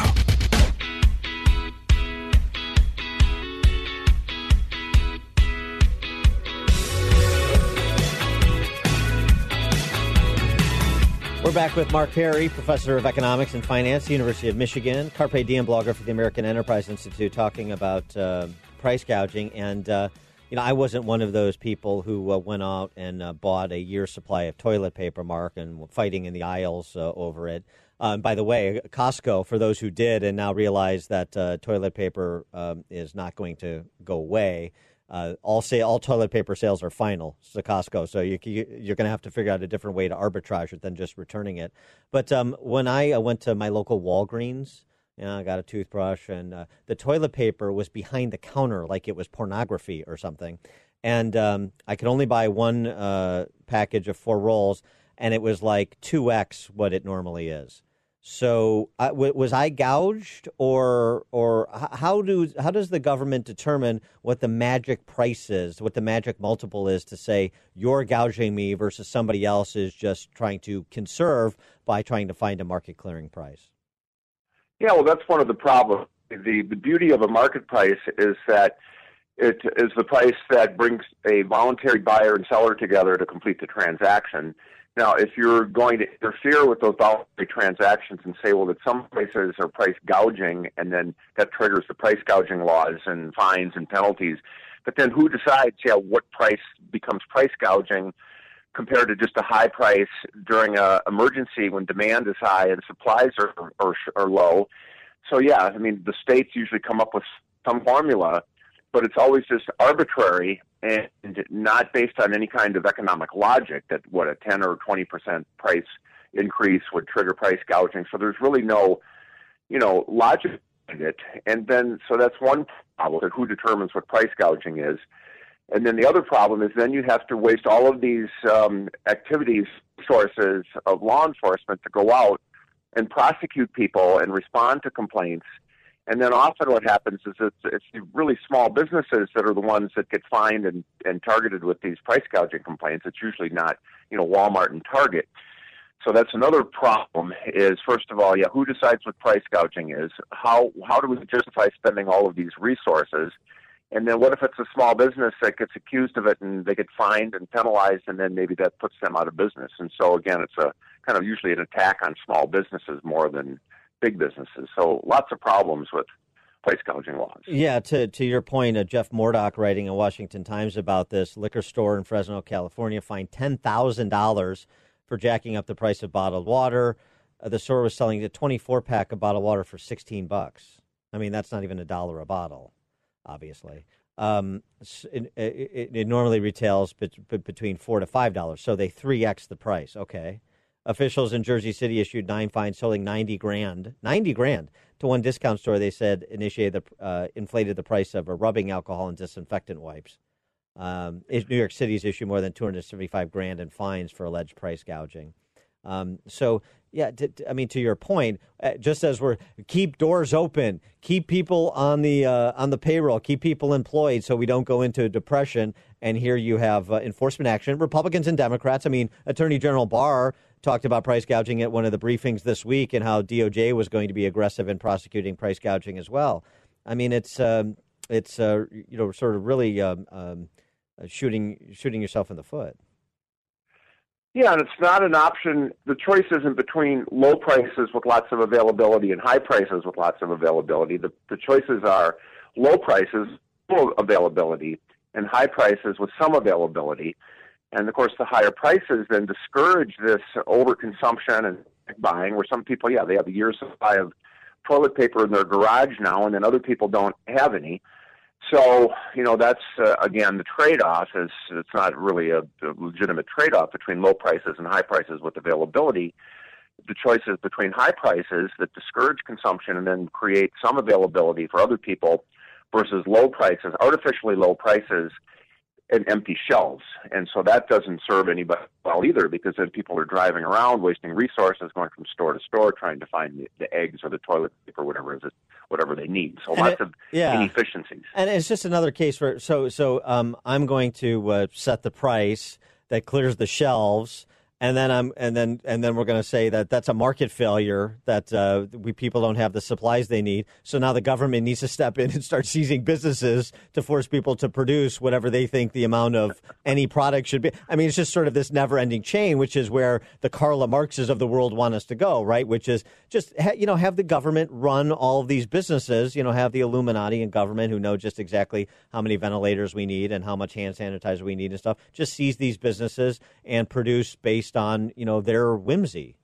We're back with Mark Perry, professor of economics and finance, University of Michigan, Carpe Diem blogger for the American Enterprise Institute, talking about uh, price gouging. And uh, you know, I wasn't one of those people who uh, went out and uh, bought a year's supply of toilet paper, Mark, and fighting in the aisles uh, over it. Um, by the way, Costco, for those who did and now realize that uh, toilet paper um, is not going to go away, uh, all say all toilet paper sales are final to Costco. So you, you're going to have to figure out a different way to arbitrage it than just returning it. But um, when I uh, went to my local Walgreens, know, I got a toothbrush, and uh, the toilet paper was behind the counter like it was pornography or something. And um, I could only buy one uh, package of four rolls, and it was like 2x what it normally is. So uh, w- was I gouged, or or how do how does the government determine what the magic price is, what the magic multiple is to say you're gouging me versus somebody else is just trying to conserve by trying to find a market clearing price? Yeah, well, that's one of the problems. The, the beauty of a market price is that it is the price that brings a voluntary buyer and seller together to complete the transaction. Now, if you're going to interfere with those voluntary transactions and say, well, that some places are price gouging, and then that triggers the price gouging laws and fines and penalties, but then who decides, yeah, what price becomes price gouging compared to just a high price during a emergency when demand is high and supplies are, are, are low? So, yeah, I mean, the states usually come up with some formula, but it's always just arbitrary and not based on any kind of economic logic that what a 10 or 20 percent price increase would trigger price gouging. So there's really no, you know, logic in it. And then, so that's one problem, who determines what price gouging is. And then the other problem is then you have to waste all of these um, activities, sources of law enforcement to go out and prosecute people and respond to complaints. And then often what happens is it's, it's the really small businesses that are the ones that get fined and, and targeted with these price gouging complaints. It's usually not, you know, Walmart and Target. So that's another problem is first of all, yeah, who decides what price gouging is? How how do we justify spending all of these resources? And then what if it's a small business that gets accused of it and they get fined and penalized and then maybe that puts them out of business? And so again, it's a kind of usually an attack on small businesses more than big businesses. So lots of problems with price gouging laws. Yeah, to to your point, uh, Jeff Mordock writing in Washington Times about this liquor store in Fresno, California, fined ten thousand dollars for jacking up the price of bottled water. Uh, the store was selling a twenty four pack of bottled water for sixteen bucks. I mean, that's not even a dollar a bottle, obviously. Um, it, it, it normally retails between four to five dollars, so they three x the price. Okay. Officials in Jersey City issued nine fines totaling 90 grand, 90 grand to one discount store. They said initiated the, uh, inflated the price of rubbing alcohol and disinfectant wipes. Um, New York City's issued more than 275 grand in fines for alleged price gouging. Um, so, yeah, t- t- I mean, to your point, uh, just as we're keep doors open, keep people on the uh, on the payroll, keep people employed, so we don't go into depression. And here you have uh, enforcement action, Republicans and Democrats. I mean, Attorney General Barr talked about price gouging at one of the briefings this week, and how DOJ was going to be aggressive in prosecuting price gouging as well. I mean, it's um, it's uh, you know sort of really um, um, shooting shooting yourself in the foot. Yeah, and it's not an option. The choice isn't between low prices with lots of availability and high prices with lots of availability. The, the choices are low prices, full availability, and high prices with some availability. And of course, the higher prices then discourage this overconsumption and buying, where some people, yeah, they have a year's supply of toilet paper in their garage now, and then other people don't have any. So, you know, that's uh, again the trade-off is it's not really a, a legitimate trade-off between low prices and high prices with availability. The choices between high prices that discourage consumption and then create some availability for other people versus low prices, artificially low prices and empty shelves. And so that doesn't serve anybody well either because then people are driving around, wasting resources, going from store to store, trying to find the, the eggs or the toilet paper, whatever it is, whatever they need. So And lots it- of yeah. inefficiencies. And it's just another case where so so um, I'm going to uh, set the price that clears the shelves, and then I'm and then and then we're going to say that that's a market failure that uh, we people don't have the supplies they need. So now the government needs to step in and start seizing businesses to force people to produce whatever they think the amount of any product should be. I mean, it's just sort of this never-ending chain, which is where the Karl Marxes of the world want us to go, right? Which is just ha- you know have the government run all of these businesses. You know, have the Illuminati and government who know just exactly how many ventilators we need and how much hand sanitizer we need and stuff. Just seize these businesses and produce based on you know their whimsy.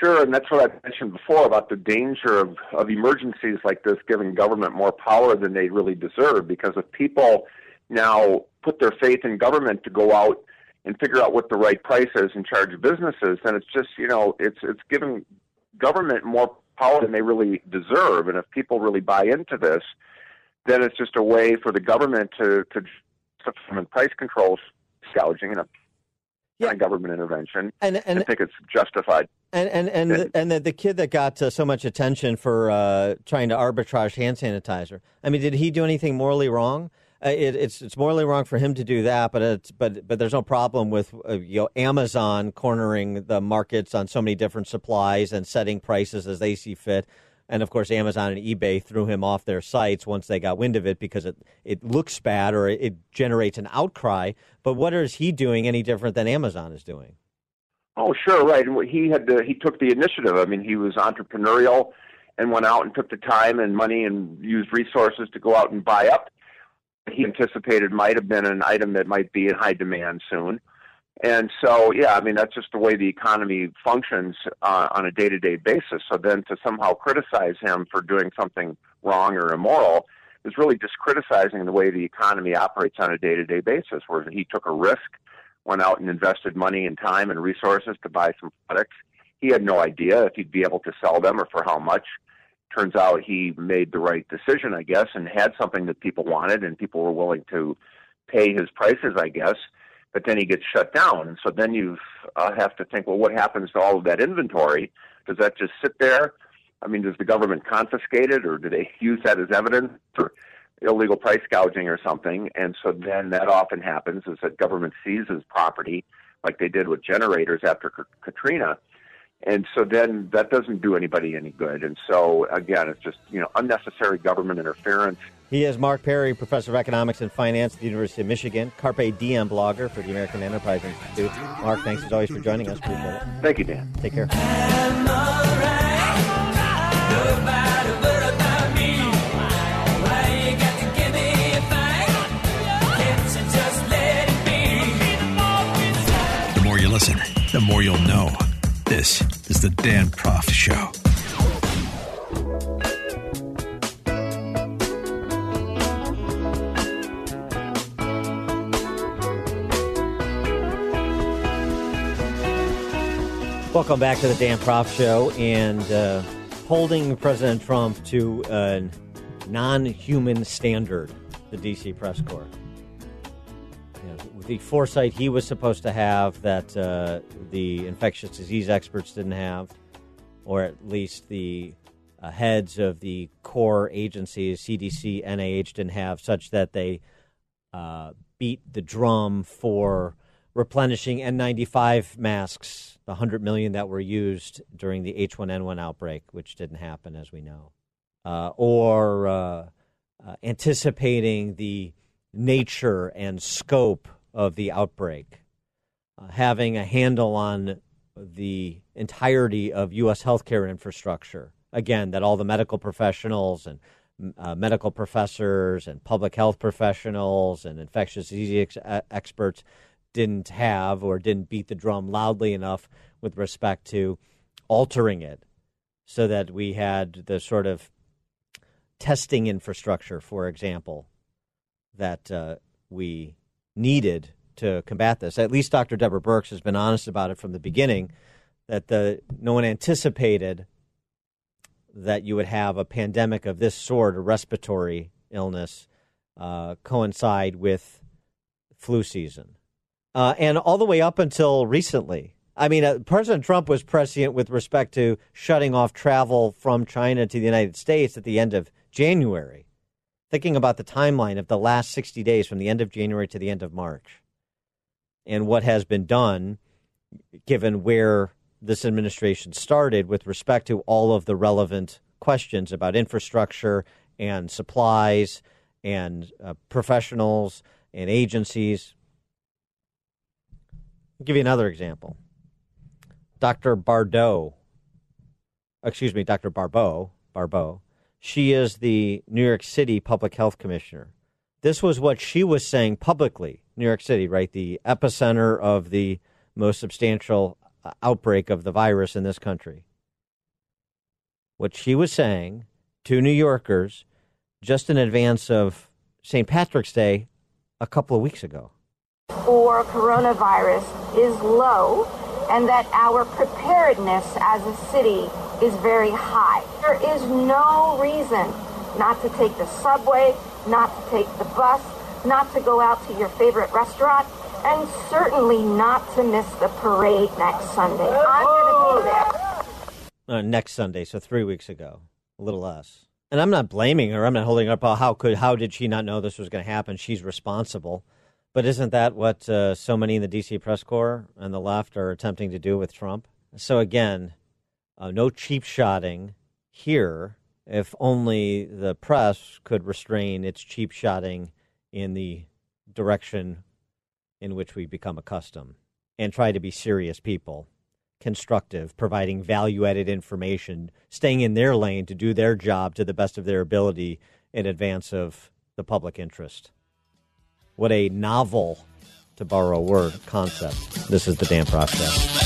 Sure, and that's what I mentioned before about the danger of, of emergencies like this giving government more power than they really deserve. Because if people now put their faith in government to go out and figure out what the right price is and charge businesses, then it's just you know it's it's giving government more power than they really deserve. And if people really buy into this, then it's just a way for the government to to price controls, gouging, and a of government intervention, and, and I think it's justified. And and and the, and the, the kid that got uh, so much attention for uh, trying to arbitrage hand sanitizer. I mean, did he do anything morally wrong? Uh, it, it's it's morally wrong for him to do that, but it's but but there's no problem with uh, you know Amazon cornering the markets on so many different supplies and setting prices as they see fit. And of course, Amazon and eBay threw him off their sites once they got wind of it because it, it looks bad or it, generates an outcry. But what is he doing any different than Amazon is doing? Oh, sure, right. And he had the, he took the initiative. I mean, he was entrepreneurial and went out and took the time and money and used resources to go out and buy up. He anticipated might have been an item that might be in high demand soon. And so, yeah, I mean, that's just the way the economy functions uh, on a day to day basis. So then to somehow criticize him for doing something wrong or immoral is really just criticizing the way the economy operates on a day to day basis, where he took a risk, went out and invested money and time and resources to buy some products. He had no idea if he'd be able to sell them or for how much. Turns out he made the right decision, I guess, and had something that people wanted and people were willing to pay his prices, I guess but then he gets shut down. And so then you uh, have to think, well, what happens to all of that inventory? Does that just sit there? I mean, does the government confiscate it, or do they use that as evidence for illegal price gouging or something? And so then that often happens is that government seizes property, like they did with generators after Katrina. And so then that doesn't do anybody any good. And so again, it's just you know unnecessary government interference. He is Mark Perry, professor of economics and finance at the University of Michigan, Carpe Diem blogger for the American Enterprise Institute. Mark, thanks as always for joining us. Appreciate it. Thank you, Dan. Take care. The more you listen, the more you'll know. This is the Dan Proft Show. Welcome back to the Dan Proft Show and uh, holding President Trump to a non human standard, the D.C. press corps. Know, the foresight he was supposed to have that uh, the infectious disease experts didn't have, or at least the uh, heads of the core agencies, CDC, NIH, didn't have, such that they uh, beat the drum for replenishing N95 masks, the 100 million that were used during the H1N1 outbreak, which didn't happen, as we know, uh, or uh, uh, anticipating the nature and scope of the outbreak, uh, having a handle on the entirety of U.S. healthcare infrastructure. Again, that all the medical professionals and uh, medical professors and public health professionals and infectious disease ex- experts didn't have or didn't beat the drum loudly enough with respect to altering it so that we had the sort of testing infrastructure, for example, that uh, we needed to combat this. At least Dr. Deborah Birx has been honest about it from the beginning that the, no one anticipated that you would have a pandemic of this sort, a respiratory illness, uh, coincide with flu season uh, and all the way up until recently. I mean, uh, President Trump was prescient with respect to shutting off travel from China to the United States at the end of January. Thinking about the timeline of the last 60 days from the end of January to the end of March. and what has been done, given where this administration started with respect to all of the relevant questions about infrastructure and supplies and uh, professionals and agencies. I'll give you another example. Dr. Bardot, excuse me, Dr. Barbot, Barbot, she is the New York City Public Health Commissioner. This was what she was saying publicly, New York City, right? The epicenter of the most substantial uh, outbreak of the virus in this country. What she was saying to New Yorkers just in advance of St. Patrick's Day a couple of weeks ago. for coronavirus is low and that our preparedness as a city is very high. There is no reason not to take the subway, not to take the bus, not to go out to your favorite restaurant, and certainly not to miss the parade next Sunday. I'm going to be there. uh, next Sunday, so three weeks ago, a little less. And I'm not blaming her. I'm not holding her up. Oh, how could how did she not know this was going to happen? She's responsible. But isn't that what uh, so many in the DC press corps and the left are attempting to do with Trump? So again, uh, no cheap shotting here. If only the press could restrain its cheap shotting in the direction in which we become accustomed and try to be serious people constructive, providing value added information, staying in their lane to do their job to the best of their ability in advance of the public interest. What a novel, to borrow a word, concept. This is the Dan Proft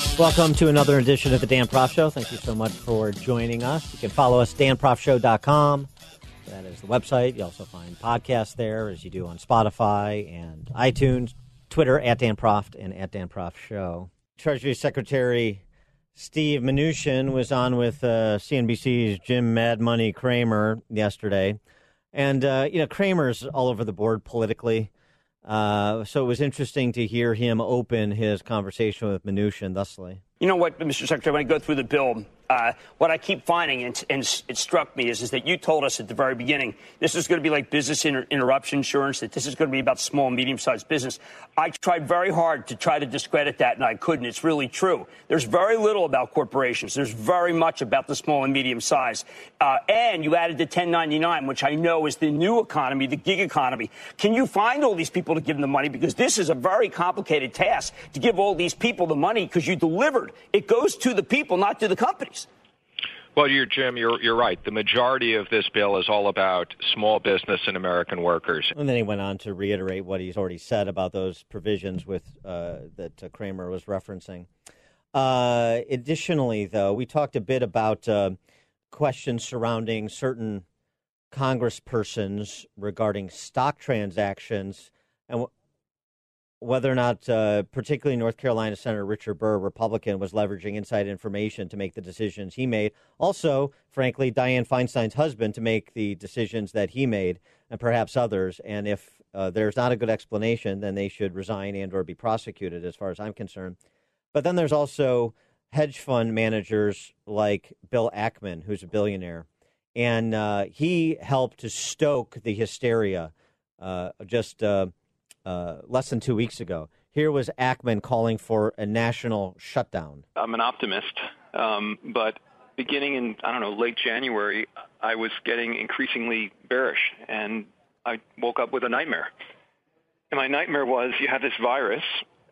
Welcome to another edition of the Dan Proft Show. Thank you so much for joining us. You can follow us, danproftshow.com. That is the website. You also find podcasts there, as you do on Spotify and iTunes. Twitter at Dan Proft and at Dan Proft Show. Treasury Secretary Steve Mnuchin was on with uh, CNBC's Jim Mad Money Cramer yesterday. And, uh, you know, Cramer's all over the board politically. Uh, so it was interesting to hear him open his conversation with Mnuchin thusly. You know what, Mr. Secretary, when I go through the bill, uh, what I keep finding, and, and it struck me, is, is that you told us at the very beginning this is going to be like business inter- interruption insurance, that this is going to be about small and medium sized business. I tried very hard to try to discredit that, and I couldn't. It's really true. There's very little about corporations, there's very much about the small and medium size. Uh, and you added the 1099, which I know is the new economy, the gig economy. Can you find all these people to give them the money? Because this is a very complicated task to give all these people the money because you delivered. It goes to the people, not to the companies. Well, you're Jim. You're you're right. The majority of this bill is all about small business and American workers. And then he went on to reiterate what he's already said about those provisions with uh, that uh, Cramer was referencing. Uh, additionally, though, we talked a bit about uh, questions surrounding certain congresspersons regarding stock transactions and whether or not, uh, particularly North Carolina Senator Richard Burr, Republican, was leveraging inside information to make the decisions he made. Also, frankly, Dianne Feinstein's husband to make the decisions that he made, and perhaps others. And if uh, there's not a good explanation, then they should resign and/or be prosecuted, as far as I'm concerned. But then there's also hedge fund managers like Bill Ackman, who's a billionaire, and uh, he helped to stoke the hysteria uh, just uh, less than two weeks ago. Here was Ackman calling for a national shutdown. I'm an optimist, um, but beginning in I don't know late January, I was getting increasingly bearish, and I woke up with a nightmare. And my nightmare was you have this virus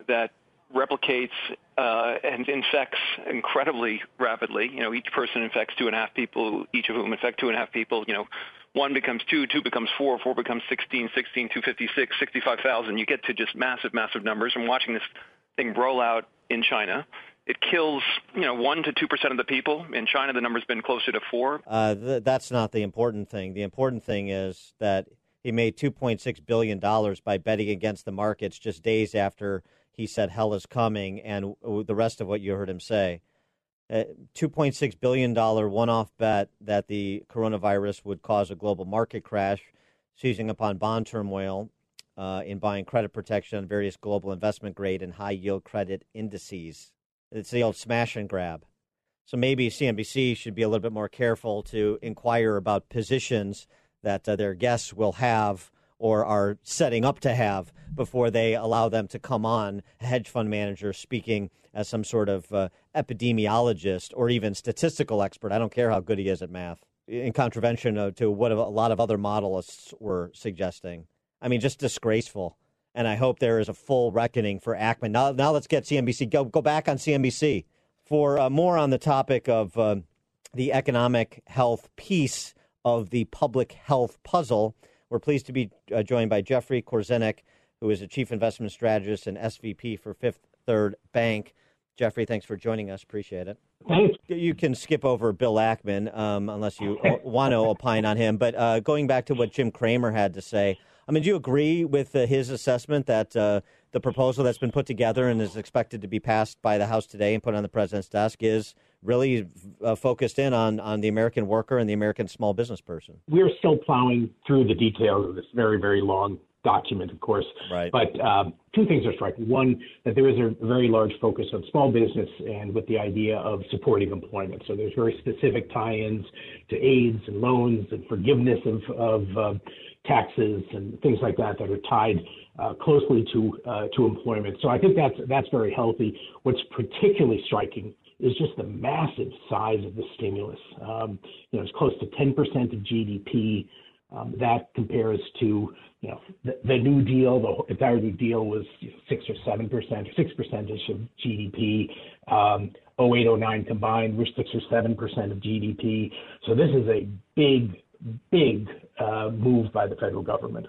that replicates uh, and infects incredibly rapidly. You know, each person infects two and a half people, each of whom infect two and a half people. You know, one becomes two, two becomes four, four becomes 16, 16, 256, 65,000. You get to just massive, massive numbers. I'm watching this thing roll out in China. It kills, you know, one to two percent of the people. In China, the number's been closer to four. Uh, th- that's not the important thing. The important thing is that he made $2.6 billion by betting against the markets just days after he said hell is coming, and the rest of what you heard him say. A $2.6 billion one off bet that the coronavirus would cause a global market crash, seizing upon bond turmoil uh, in buying credit protection on various global investment grade and high yield credit indices. It's the old smash and grab. So maybe CNBC should be a little bit more careful to inquire about positions that uh, their guests will have or are setting up to have before they allow them to come on a hedge fund manager speaking as some sort of uh, epidemiologist or even statistical expert. I don't care how good he is at math, in contravention to what a lot of other modelists were suggesting. I mean, just disgraceful. And I hope there is a full reckoning for Ackman. Now, now let's get CNBC. Go, go back on CNBC for uh, more on the topic of uh, the economic health piece of the public health puzzle. We're pleased to be uh, joined by Jeffrey Korzenik, who is a chief investment strategist and SVP for Fifth Third Bank. Jeffrey, thanks for joining us. Appreciate it. Thanks. You can skip over Bill Ackman um, unless you want to opine on him. But uh, going back to what Jim Cramer had to say, I mean, do you agree with uh, his assessment that uh, the proposal that's been put together and is expected to be passed by the House today and put on the president's desk is really uh, focused in on, on the American worker and the American small business person? We're still plowing through the details of this very, very long document, of course. Right. But um, two things are striking. One, that there is a very large focus on small business and with the idea of supporting employment. So there's very specific tie-ins to aids and loans and forgiveness of, of uh, taxes and things like that that are tied uh, closely to uh, to employment. So I think that's that's very healthy. What's particularly striking is just the massive size of the stimulus. Um, you know, it's close to 10% of GDP. Um, that compares to you know the, the, New Deal. The entire New Deal was six or seven percent, six percent of GDP. Um, 0809 combined, we're six or seven percent of GDP. So this is a big, big uh, move by the federal government.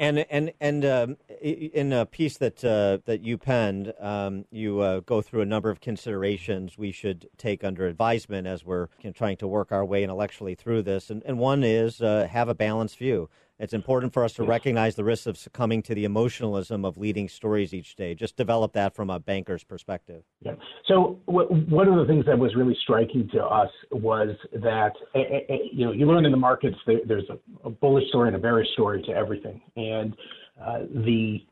And and and um, in a piece that uh, that you penned, um, you uh, go through a number of considerations we should take under advisement as we're trying to work our way intellectually through this. And, and one is uh, have a balanced view. It's important for us to recognize the risks of succumbing to the emotionalism of leading stories each day. Just develop that from a banker's perspective. Yeah. So w- one of the things that was really striking to us was that uh, you know you learn in the markets there, there's a, a, bullish story and a bearish story to everything, and uh, the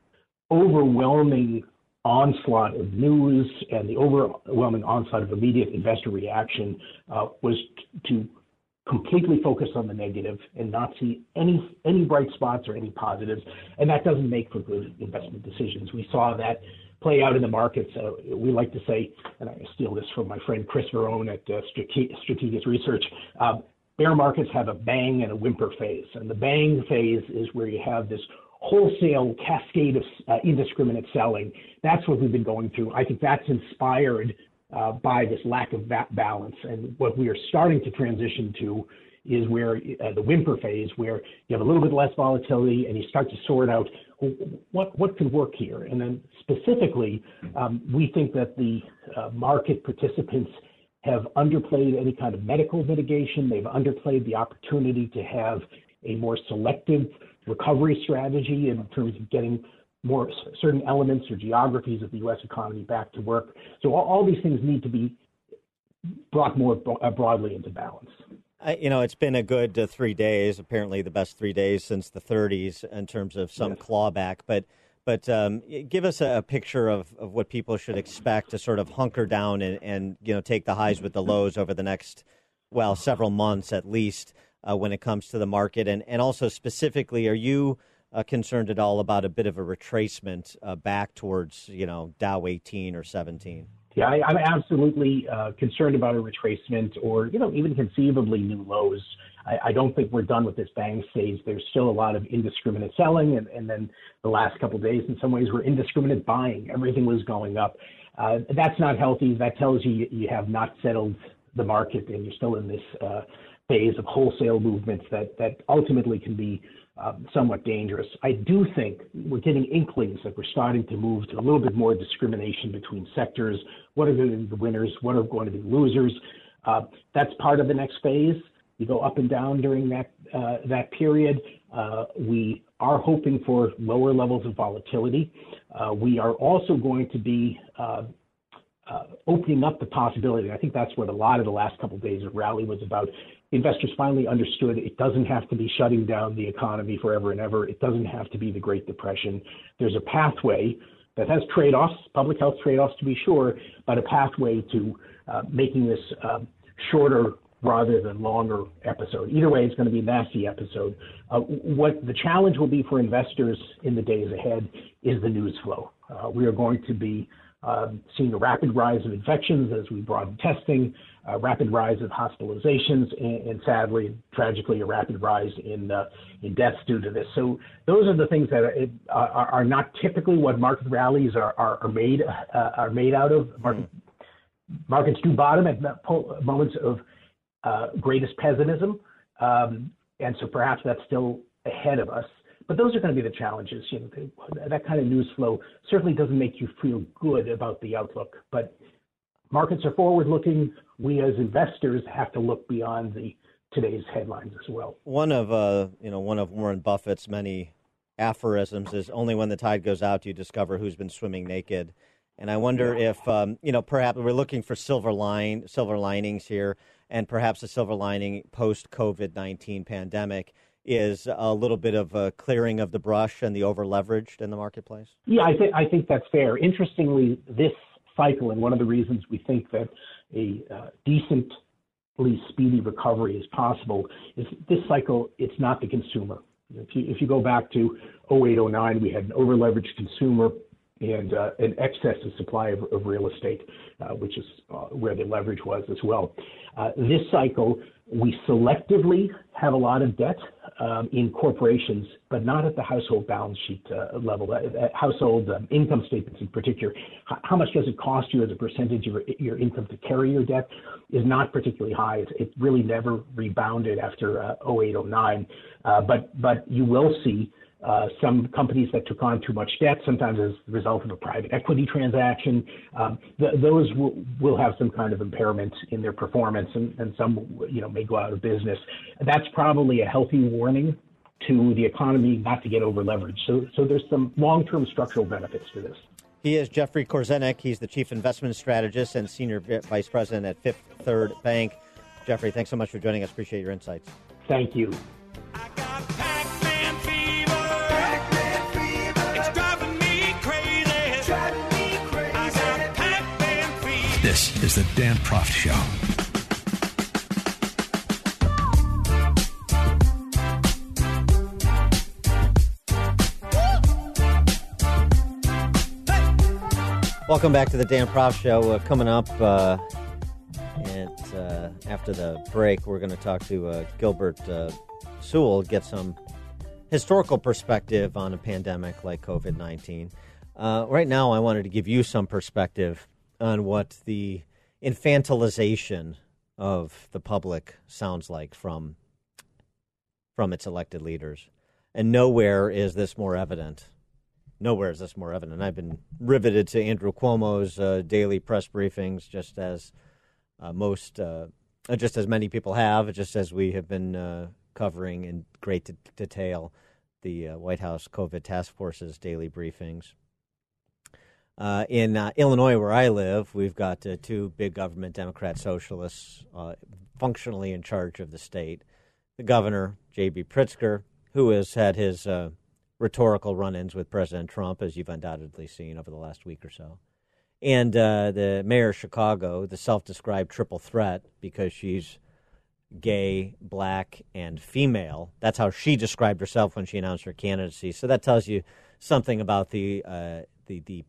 overwhelming onslaught of news and the overwhelming onslaught of immediate investor reaction uh, was t- to completely focused on the negative and not see any any bright spots or any positives, and that doesn't make for good investment decisions. We saw that play out in the markets. Uh, we like to say, and I steal this from my friend Chris Verrone at uh, Strategas Research. Um, bear markets have a bang and a whimper phase, and the bang phase is where you have this wholesale cascade of uh, indiscriminate selling. That's what we've been going through. I think that's inspired uh, by this lack of balance. And what we are starting to transition to is where uh, the whimper phase, where you have a little bit less volatility and you start to sort out what what could work here. And then specifically, um, we think that the uh, market participants have underplayed any kind of medical mitigation. They've underplayed the opportunity to have a more selective recovery strategy in terms of getting more certain elements or geographies of the U.S. economy back to work. So all, all these things need to be brought more uh, broadly into balance. you know, it's been a good uh, three days. Apparently, the best three days since the 30s in terms of some yes. clawback. But but um, give us a, a, picture of, of what people should expect to sort of hunker down and, and you know take the highs with the lows over the next well several months at least uh, when it comes to the market and and also specifically, are you uh, concerned at all about a bit of a retracement uh, back towards, you know, Dow 18 or 17? Yeah, I, am absolutely uh, concerned about a retracement or, you know, even conceivably new lows. I, I, don't think we're done with this bang stage. There's still a lot of indiscriminate selling, and, and then the last couple days, in some ways, were indiscriminate buying. Everything was going up. Uh, that's not healthy. That tells you you have not settled the market, and you're still in this uh, phase of wholesale movements that that ultimately can be um, somewhat dangerous. I do think we're getting inklings that we're starting to move to a little bit more discrimination between sectors. What are going to be the winners? What are going to be losers? Uh, that's part of the next phase. You go up and down during that uh, that period. Uh, we are hoping for lower levels of volatility. Uh, we are also going to be uh, uh, opening up the possibility. I think that's what a lot of the last couple of days of rally was about. Investors finally understood it doesn't have to be shutting down the economy forever and ever. It doesn't have to be the Great Depression. There's a pathway that has trade offs, public health trade offs to be sure, but a pathway to uh, making this uh, shorter rather than longer episode. Either way, it's going to be a nasty episode. Uh, what the challenge will be for investors in the days ahead is the news flow. Uh, we are going to be um, seeing a rapid rise of infections as we broaden testing, a rapid rise of hospitalizations, and, and sadly, tragically, a rapid rise in uh, in deaths due to this. So those are the things that are, are, are not typically what market rallies are are, are made uh, are made out of. Market, markets do bottom at moments of uh, greatest pessimism, um, and so perhaps that's still ahead of us. But those are going to be the challenges. You know, that kind of news flow certainly doesn't make you feel good about the outlook. But markets are forward-looking. We as investors have to look beyond the today's headlines as well. One of uh, you know one of Warren Buffett's many aphorisms is only when the tide goes out do you discover who's been swimming naked. And I wonder yeah. if um, you know perhaps we're looking for silver line silver linings here, and perhaps a silver lining post COVID nineteen pandemic is a little bit of a clearing of the brush and the over leveraged in the marketplace? Yeah, I think I think that's fair. Interestingly, this cycle, and one of the reasons we think that a uh, decently speedy recovery is possible, is this cycle. It's not the consumer. If you if you go back to 0809, we had an overleveraged consumer and uh, an excess of supply of, of real estate, uh, which is uh, where the leverage was as well. Uh, this cycle, we selectively have a lot of debt um, in corporations, but not at the household balance sheet uh, level, at, at household um, income statements in particular. How much does it cost you as a percentage of your income to carry your debt is not particularly high. It, it really never rebounded after uh, 08, 09. Uh, but, but you will see uh, some companies that took on too much debt, sometimes as a result of a private equity transaction, um, th- those will, will have some kind of impairment in their performance, and, and some you know may go out of business. That's probably a healthy warning to the economy not to get over leveraged. So, so there's some long-term structural benefits to this. He is Jeffrey Korzenik. He's the chief investment strategist and senior vice president at Fifth Third Bank. Jeffrey, thanks so much for joining us. Appreciate your insights. Thank you. Is the Dan Proft Show. Welcome back to the Dan Proft Show. Uh, coming up uh, and uh, after the break, we're going to talk to uh, Gilbert uh, Sewall, get some historical perspective on a pandemic like COVID 19. Uh, right now, I wanted to give you some perspective on what the infantilization of the public sounds like from from its elected leaders. And nowhere is this more evident nowhere is this more evident. I've been riveted to Andrew Cuomo's uh, daily press briefings, just as uh, most, uh, just as many people have, just as we have been uh, covering in great detail the uh, White House COVID task force's daily briefings. Uh, in Illinois, where I live, we've got two big government Democrat socialists functionally in charge of the state. The governor, J.B. Pritzker, who has had his rhetorical run ins with President Trump, as you've undoubtedly seen over the last week or so. And uh, the mayor of Chicago, the self described triple threat because she's gay, black, and female. That's how she described herself when she announced her candidacy. So that tells you something about the, uh, the, the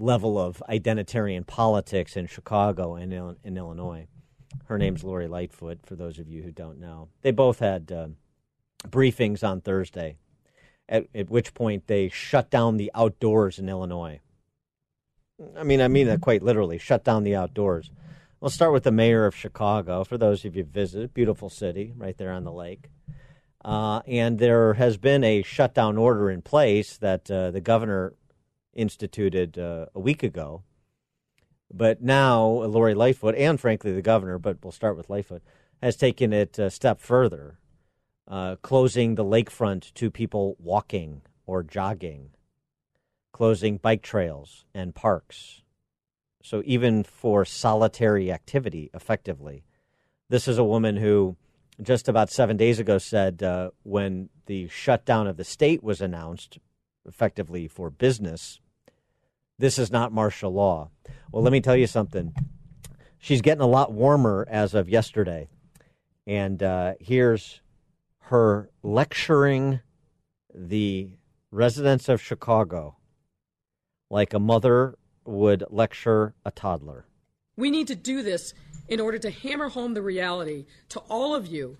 level of identitarian politics in Chicago and in Illinois. Her name's Lori Lightfoot, for those of you who don't know. They both had uh, briefings on Thursday at, at which point they shut down the outdoors in Illinois. I mean, I mean that quite literally, shut down the outdoors. We'll start with the mayor of Chicago. For those of you who visited, beautiful city right there on the lake. Uh, and there has been a shutdown order in place that uh, the governor instituted uh, a week ago. But now Lori Lightfoot and frankly the governor, but we'll start with Lightfoot, has taken it a step further uh, closing the lakefront to people walking or jogging, closing bike trails and parks. So, even for solitary activity, effectively. This is a woman who just about seven days ago said uh, when the shutdown of the state was announced, effectively for business, this is not martial law. Well, let me tell you something. She's getting a lot warmer as of yesterday. And uh, here's her lecturing the residents of Chicago like a mother would lecture a toddler. We need to do this in order to hammer home the reality to all of you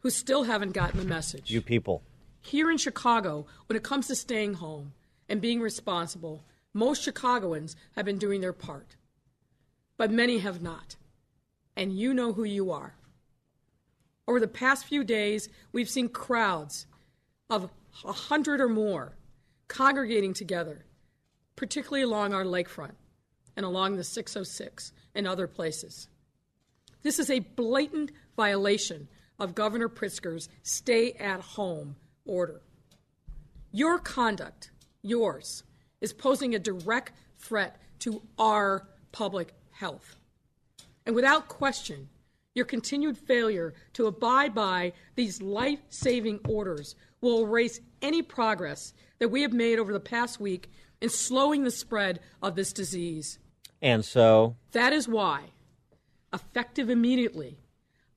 who still haven't gotten the message. You people. Here in Chicago, when it comes to staying home and being responsible, most Chicagoans have been doing their part, but many have not. And you know who you are. Over the past few days, we've seen crowds of a hundred or more congregating together, particularly along our lakefront and along the 606 and other places. This is a blatant violation of Governor Pritzker's stay at home order. Your conduct, yours, is posing a direct threat to our public health. And without question, your continued failure to abide by these life saving orders will erase any progress that we have made over the past week in slowing the spread of this disease. And so, That is why, effective immediately,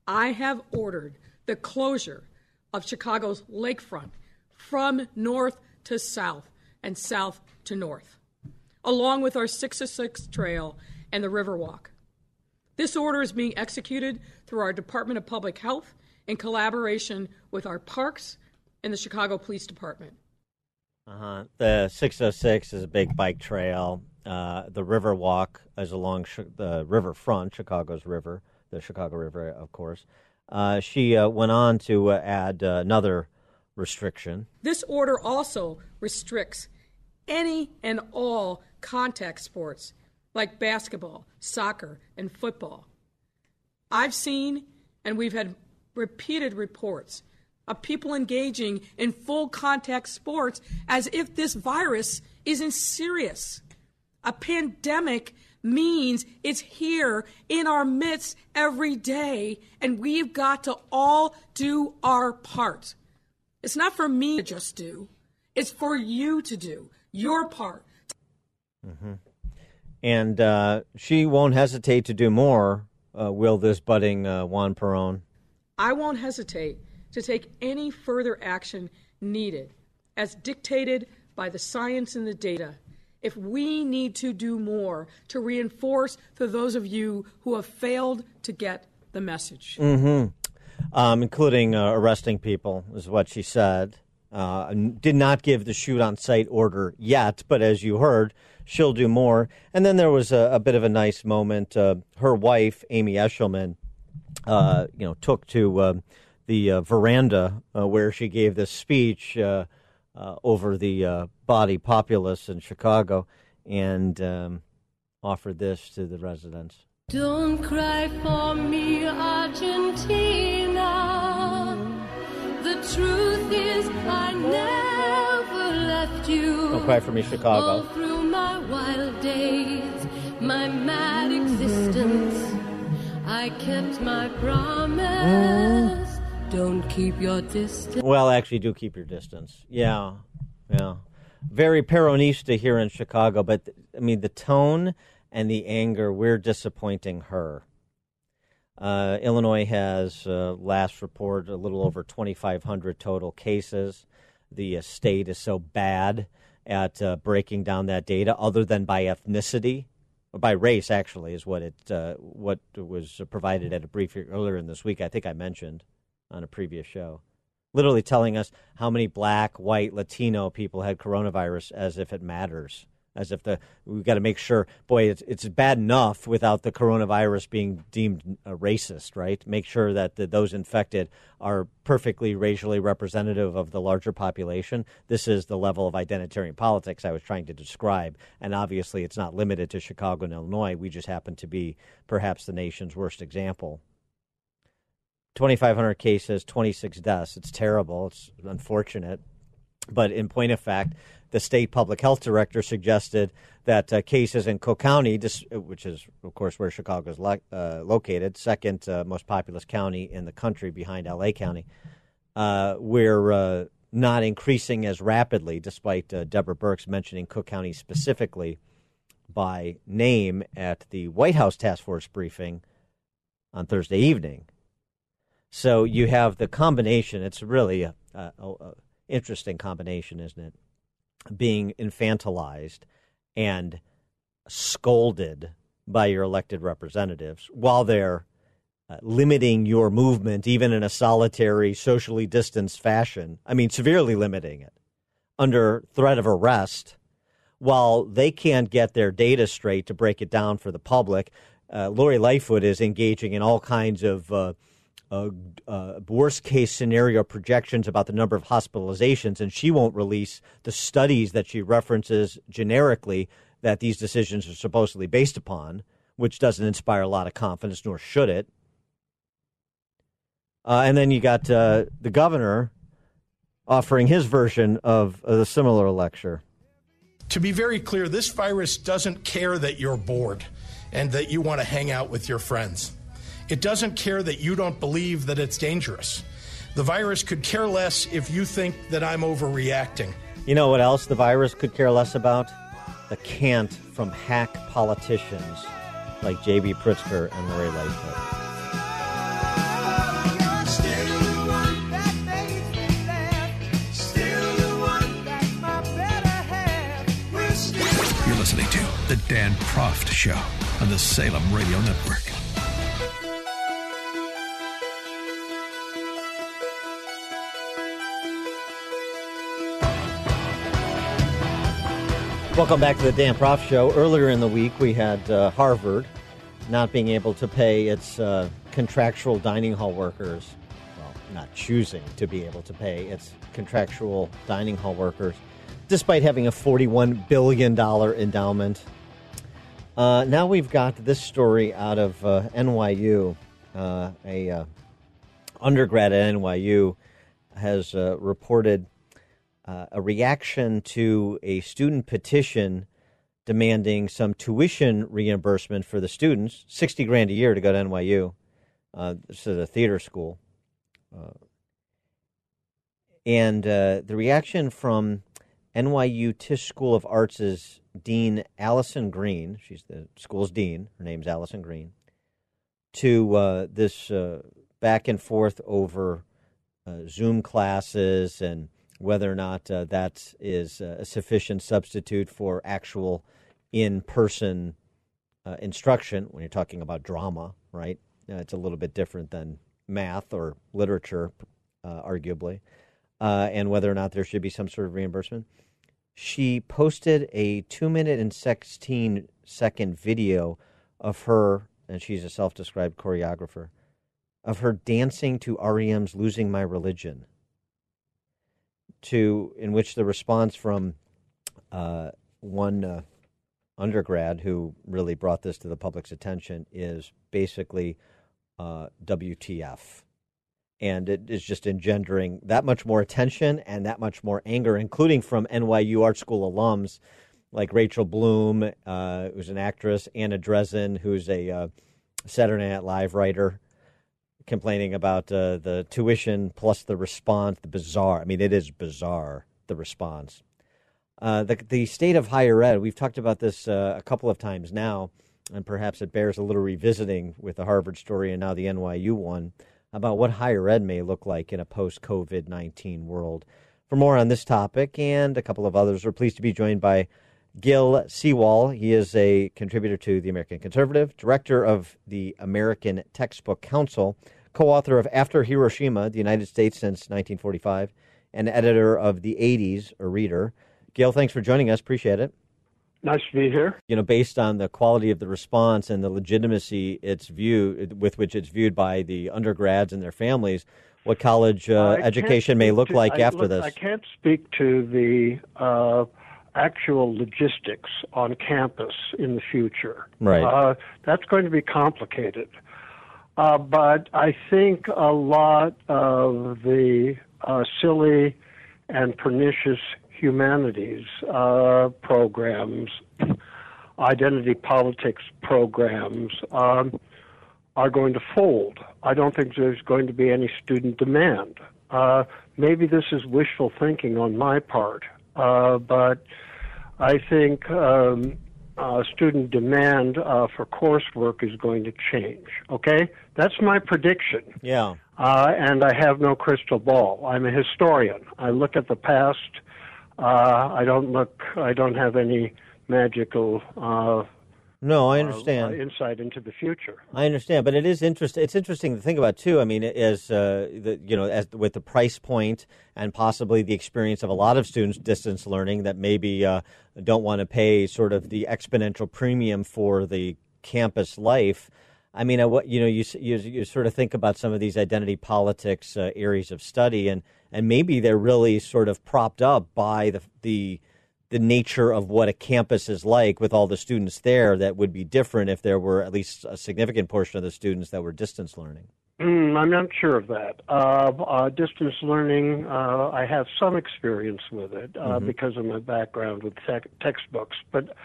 I have ordered the closure of Chicago's lakefront from north to south and south to north, along with our 606 trail and the Riverwalk. This order is being executed through our Department of Public Health in collaboration with our parks and the Chicago Police Department. uh-huh. the 606 is a big bike trail. Uh, the Riverwalk is along sh- the riverfront, Chicago's river, the Chicago River, of course. Uh, she uh, went on to uh, add uh, another restriction. This order also restricts any and all contact sports like basketball, soccer, and football. I've seen and we've had repeated reports of people engaging in full contact sports as if this virus isn't serious. A pandemic means it's here in our midst every day, and we've got to all do our part. It's not for me to just do, it's for you to do your part. Mm-hmm. And uh, she won't hesitate to do more, uh, will this budding uh, Juan Perón? I won't hesitate to take any further action needed as dictated by the science and the data. If we need to do more to reinforce to those of you who have failed to get the message. hmm Um, including uh, arresting people, is what she said. Uh, did not give the shoot on site order yet, but as you heard, she'll do more. And then there was a, a bit of a nice moment. Uh, her wife, Amy Eshleman, uh, you know, took to uh, the uh, veranda where she gave this speech uh, over the uh, body populace in Chicago and um, offered this to the residents. Don't cry for me, Argentina. The truth is, I never left you. Don't cry for me, Chicago. All Chicago. through my wild days, my mad existence, I kept my promise. Don't keep your distance. Well, actually, do keep your distance. Yeah, yeah. Very Peronista here in Chicago, but I mean, the tone and the anger, we're disappointing her. Uh, Illinois has, uh, last report, a little over 2,500 total cases. The uh, state is so bad at uh, breaking down that data, other than by ethnicity, or by race, actually, is what it uh, what was provided at a briefing earlier in this week. I think I mentioned on a previous show literally telling us how many black, white, Latino people had coronavirus as if it matters. As if the we've got to make sure, boy, it's it's bad enough without the coronavirus being deemed racist, right? Make sure that the, those infected are perfectly racially representative of the larger population. This is the level of identitarian politics I was trying to describe, and obviously it's not limited to Chicago and Illinois. We just happen to be perhaps the nation's worst example 2,500 cases, 26 deaths. It's terrible. It's unfortunate. But in point of fact, the state public health director suggested that uh, cases in Cook County, which is, of course, where Chicago is lo- uh, located, second uh, most populous county in the country behind LA County, uh, we're uh, not increasing as rapidly, despite uh, Deborah Birx mentioning Cook County specifically by name at the White House task force briefing on Thursday evening. So you have the combination. It's really a, a, a interesting combination, isn't it? Being infantilized and scolded by your elected representatives while they're uh, limiting your movement, even in a solitary, socially distanced fashion. I mean, severely limiting it under threat of arrest while they can't get their data straight to break it down for the public. Uh, Lori Lightfoot is engaging in all kinds of uh, uh, uh, worst case scenario projections about the number of hospitalizations, and she won't release the studies that she references generically that these decisions are supposedly based upon, which doesn't inspire a lot of confidence, nor should it. Uh, and then you got uh, the governor offering his version of a similar lecture. To be very clear, this virus doesn't care that you're bored and that you want to hang out with your friends. It doesn't care that you don't believe that it's dangerous. The virus could care less if you think that I'm overreacting. You know what else the virus could care less about? The cant from hack politicians like J.B. Pritzker and Lori Lightfoot. You're listening to The Dan Proft Show on the Salem Radio Network. Welcome back to the Dan Proft Show. Earlier in the week, we had uh, Harvard not being able to pay its uh, contractual dining hall workers, well, not choosing to be able to pay its contractual dining hall workers, despite having a $41 billion endowment. Uh, now we've got this story out of uh, NYU. Uh, a uh, undergrad at NYU has reported uh, a reaction to a student petition demanding some tuition reimbursement for the students, sixty grand a year to go to NYU. Uh, this is a theater school, uh, and uh, the reaction from NYU Tisch School of Arts' Dean Allyson Green. She's the school's dean. Her name's Allyson Green. To uh, this uh, back and forth over uh, Zoom classes and whether or not uh, that is uh, a sufficient substitute for actual in person uh, instruction when you're talking about drama, right? It's a little bit different than math or literature, uh, arguably, uh, and whether or not there should be some sort of reimbursement. She posted a two minute and 16 second video of her, and she's a self described choreographer, of her dancing to REM's Losing My Religion to in which the response from uh, one uh, undergrad who really brought this to the public's attention is basically uh, WTF. And it is just engendering that much more attention and that much more anger, including from NYU Art School alums like Rachel Bloom, uh, who's an actress, Anna Drezen, who's a uh, Saturday Night Live writer, complaining about uh, the tuition plus the response, the bizarre. I mean, it is bizarre, the response. Uh, the, the state of higher ed, we've talked about this uh, a couple of times now, and perhaps it bears a little revisiting with the Harvard story and now the NYU one about what higher ed may look like in a post COVID 19 world. For more on this topic and a couple of others, we're pleased to be joined by Gil Sewall. He is a contributor to the American Conservative, director of the American Textbook Council, co author of After Hiroshima, the United States Since 1945, and editor of The 80s, a reader. Gil, thanks for joining us. Appreciate it. Nice to be here. You know, based on the quality of the response and the legitimacy it's view with which it's viewed by the undergrads and their families, what college uh, education may look to- like I- after look, this. I can't speak to the uh, actual logistics on campus in the future. Right. Uh, that's going to be complicated. Uh, but I think a lot of the uh, silly and pernicious humanities uh, programs, identity politics programs, um, are going to fold. I don't think there's going to be any student demand. Uh, maybe this is wishful thinking on my part, uh, but I think um, uh, student demand uh, for coursework is going to change. Okay, that's my prediction. Yeah. Uh, and I have no crystal ball. I'm a historian. I look at the past. Uh, I don't look. I don't have any magical uh, No, I understand. uh, insight into the future. I understand, but it is interesting. It's interesting to think about too. I mean, as uh, the you know, as with the price point and possibly the experience of a lot of students distance learning that maybe uh, don't want to pay sort of the exponential premium for the campus life. I mean, uh, what you know, you, you you sort of think about some of these identity politics uh, areas of study, and and maybe they're really sort of propped up by the the the nature of what a campus is like with all the students there that would be different if there were at least a significant portion of the students that were distance learning. Mm, I'm not sure of that. Uh, uh, distance learning, uh, I have some experience with it uh, Mhm. because of my background with tech textbooks, but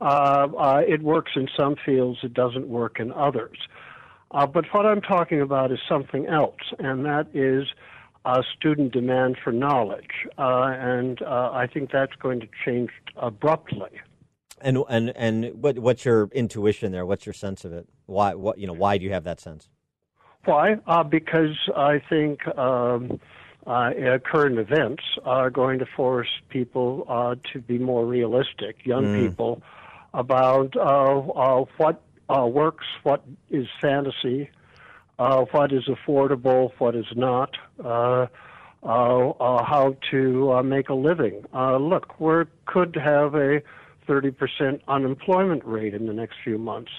uh, uh, it works in some fields, it doesn't work in others. Uh, but what I'm talking about is something else, and that is uh, student demand for knowledge. Uh, and uh, I think that's going to change abruptly. And and and what what's your intuition there? What's your sense of it? Why what you know? Why do you have that sense? Why? Uh, because I think um, uh, current events are going to force people uh, to be more realistic, young Mm. people, about uh, uh, what uh, works, what is fantasy, uh, what is affordable, what is not, uh, uh, uh, how to uh, make a living. Uh, look, we could have a 30% unemployment rate in the next few months.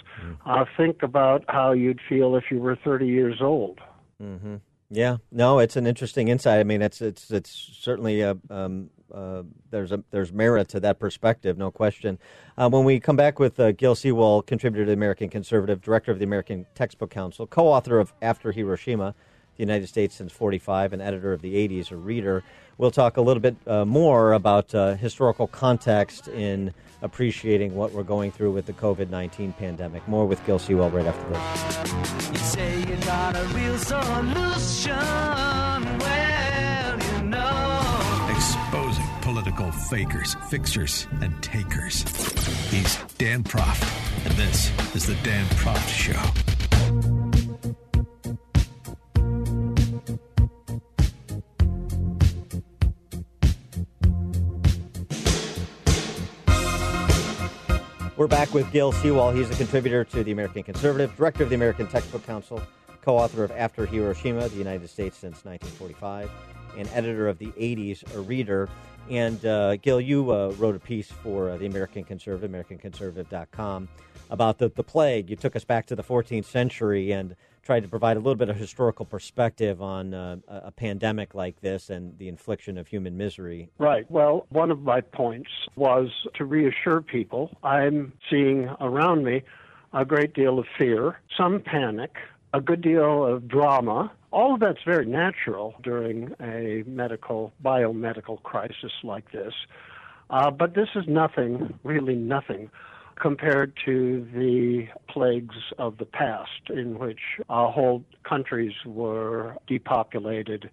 Uh, think about how you'd feel if you were 30 years old. hmm Yeah, no, it's an interesting insight. I mean, it's it's it's certainly a, um, uh, there's a there's merit to that perspective, no question. Uh, when we come back with uh, Gil Sewall, contributor to the American Conservative, director of the American Textbook Council, co-author of After Hiroshima, the United States since '45, and editor of the '80s, a reader. We'll talk a little bit uh, more about uh, historical context in appreciating what we're going through with the COVID 19 pandemic. More with Gil Sewall right after this. You say you got a real solution. Well, you know. Exposing political fakers, fixers, and takers. He's Dan Proft, and this is the Dan Proft Show. We're back with Gil Sewall. He's a contributor to the American Conservative, director of the American Textbook Council, co author of After Hiroshima, the United States since 1945, and editor of the 80s, a reader. And uh, Gil, you uh, wrote a piece for uh, the American Conservative, AmericanConservative.com, about the, the plague. You took us back to the 14th century and tried to provide a little bit of historical perspective on uh, a pandemic like this and the infliction of human misery. Right. Well, one of my points was to reassure people. I'm seeing around me a great deal of fear, some panic, a good deal of drama. All of that's very natural during a medical, biomedical crisis like this. Uh, but this is nothing, really nothing, compared to the plagues of the past, in which uh, whole countries were depopulated,